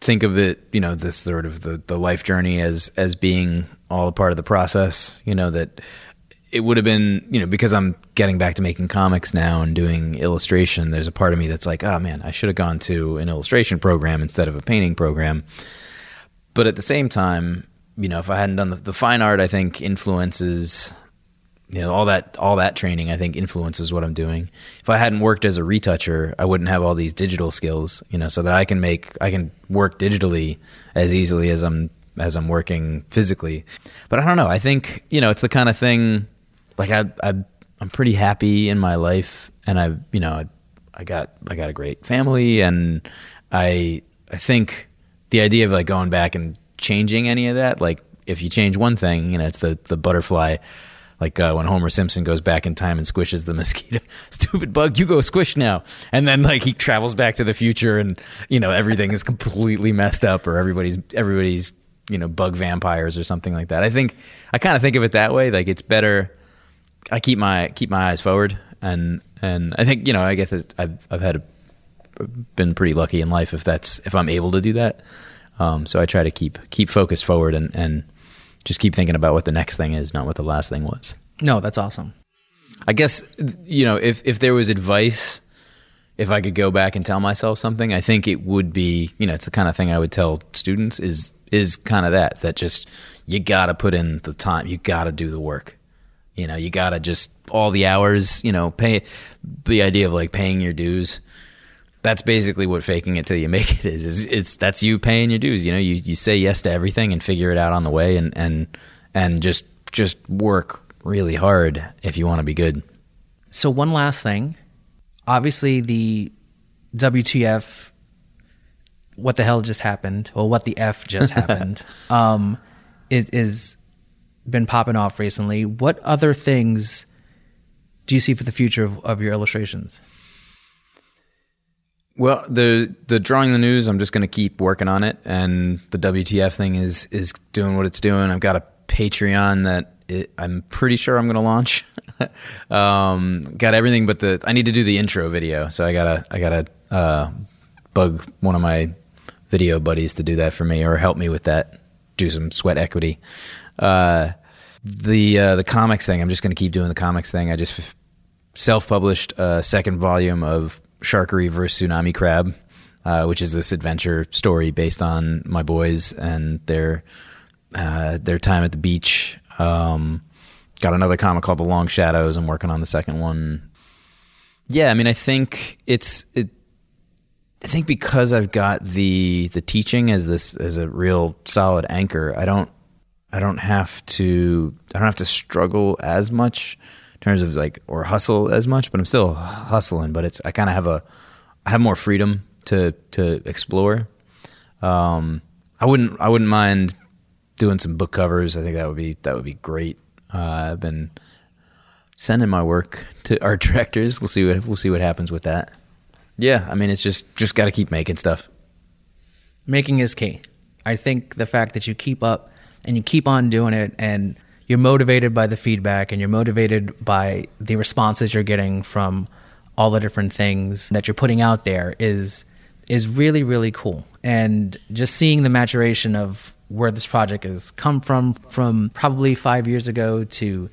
think of it, you know, this sort of the, the life journey as, as being all a part of the process, you know, that it would have been, you know, because I'm getting back to making comics now and doing illustration, there's a part of me that's like, oh man, I should have gone to an illustration program instead of a painting program. But at the same time, you know, if I hadn't done the, the fine art, I think influences you know all that all that training i think influences what i'm doing if i hadn't worked as a retoucher i wouldn't have all these digital skills you know so that i can make i can work digitally as easily as i'm as i'm working physically but i don't know i think you know it's the kind of thing like i, I i'm pretty happy in my life and i you know I, I got i got a great family and i i think the idea of like going back and changing any of that like if you change one thing you know it's the the butterfly like uh, when Homer Simpson goes back in time and squishes the mosquito. Stupid bug, you go squish now. And then like he travels back to the future, and you know everything is completely messed up, or everybody's everybody's you know bug vampires or something like that. I think I kind of think of it that way. Like it's better. I keep my keep my eyes forward, and and I think you know I guess I've I've had a, been pretty lucky in life if that's if I'm able to do that. Um, so I try to keep keep focused forward and and just keep thinking about what the next thing is, not what the last thing was. No, that's awesome. I guess you know if if there was advice, if I could go back and tell myself something, I think it would be you know it's the kind of thing I would tell students is is kind of that that just you got to put in the time, you got to do the work. You know, you got to just all the hours, you know, pay the idea of like paying your dues. That's basically what faking it till you make it is. It's, it's that's you paying your dues. You know, you, you say yes to everything and figure it out on the way, and and and just just work really hard if you want to be good. So one last thing, obviously the WTF, what the hell just happened, or what the f just happened, um, it is been popping off recently. What other things do you see for the future of, of your illustrations? Well, the the drawing the news, I'm just going to keep working on it, and the WTF thing is is doing what it's doing. I've got a Patreon that it, I'm pretty sure I'm going to launch. um, got everything but the. I need to do the intro video, so I gotta I gotta uh, bug one of my video buddies to do that for me or help me with that. Do some sweat equity. Uh, the uh, the comics thing, I'm just going to keep doing the comics thing. I just f- self published a second volume of Sharkery versus Tsunami Crab, uh, which is this adventure story based on my boys and their uh, their time at the beach. Um, got another comic called The Long Shadows. I'm working on the second one. Yeah, I mean, I think it's it. I think because I've got the the teaching as this as a real solid anchor, I don't I don't have to I don't have to struggle as much in terms of like or hustle as much, but I'm still hustling. But it's I kind of have a I have more freedom to to explore. Um, I wouldn't I wouldn't mind doing some book covers. I think that would be that would be great. Uh, I've been sending my work to art directors. We'll see what we'll see what happens with that. Yeah, I mean it's just just got to keep making stuff. Making is key. I think the fact that you keep up and you keep on doing it and you're motivated by the feedback and you're motivated by the responses you're getting from all the different things that you're putting out there is is really really cool and just seeing the maturation of where this project has come from from probably 5 years ago to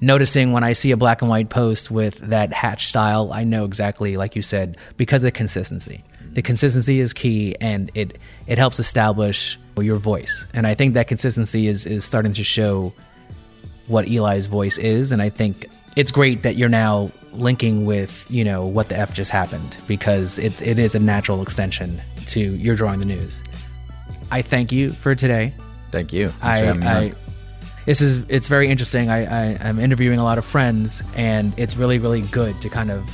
noticing when I see a black and white post with that hatch style I know exactly like you said because of the consistency the consistency is key and it it helps establish your voice and I think that consistency is is starting to show what Eli's voice is, and I think it's great that you're now linking with you know what the f just happened because it it is a natural extension to you're drawing the news. I thank you for today. Thank you. Thanks I, this is it's very interesting. I, I I'm interviewing a lot of friends, and it's really really good to kind of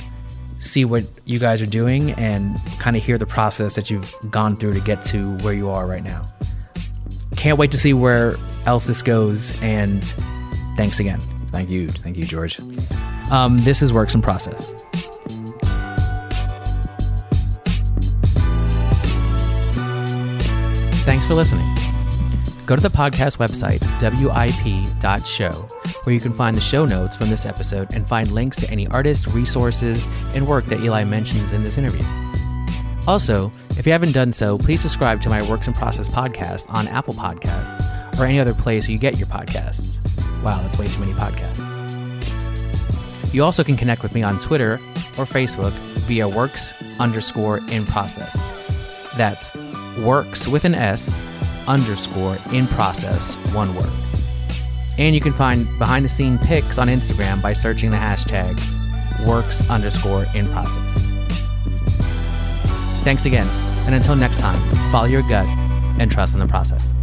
see what you guys are doing and kind of hear the process that you've gone through to get to where you are right now. Can't wait to see where else this goes, and thanks again. Thank you. Thank you, George. Um, this is Works in Process. Thanks for listening. Go to the podcast website, wip.show, where you can find the show notes from this episode and find links to any artists, resources, and work that Eli mentions in this interview. Also, if you haven't done so, please subscribe to my Works in Process podcast on Apple Podcasts or any other place you get your podcasts. Wow, that's way too many podcasts. You also can connect with me on Twitter or Facebook via works underscore in process. That's works with an S underscore in process, one word. And you can find behind the scene pics on Instagram by searching the hashtag works underscore in process. Thanks again, and until next time, follow your gut and trust in the process.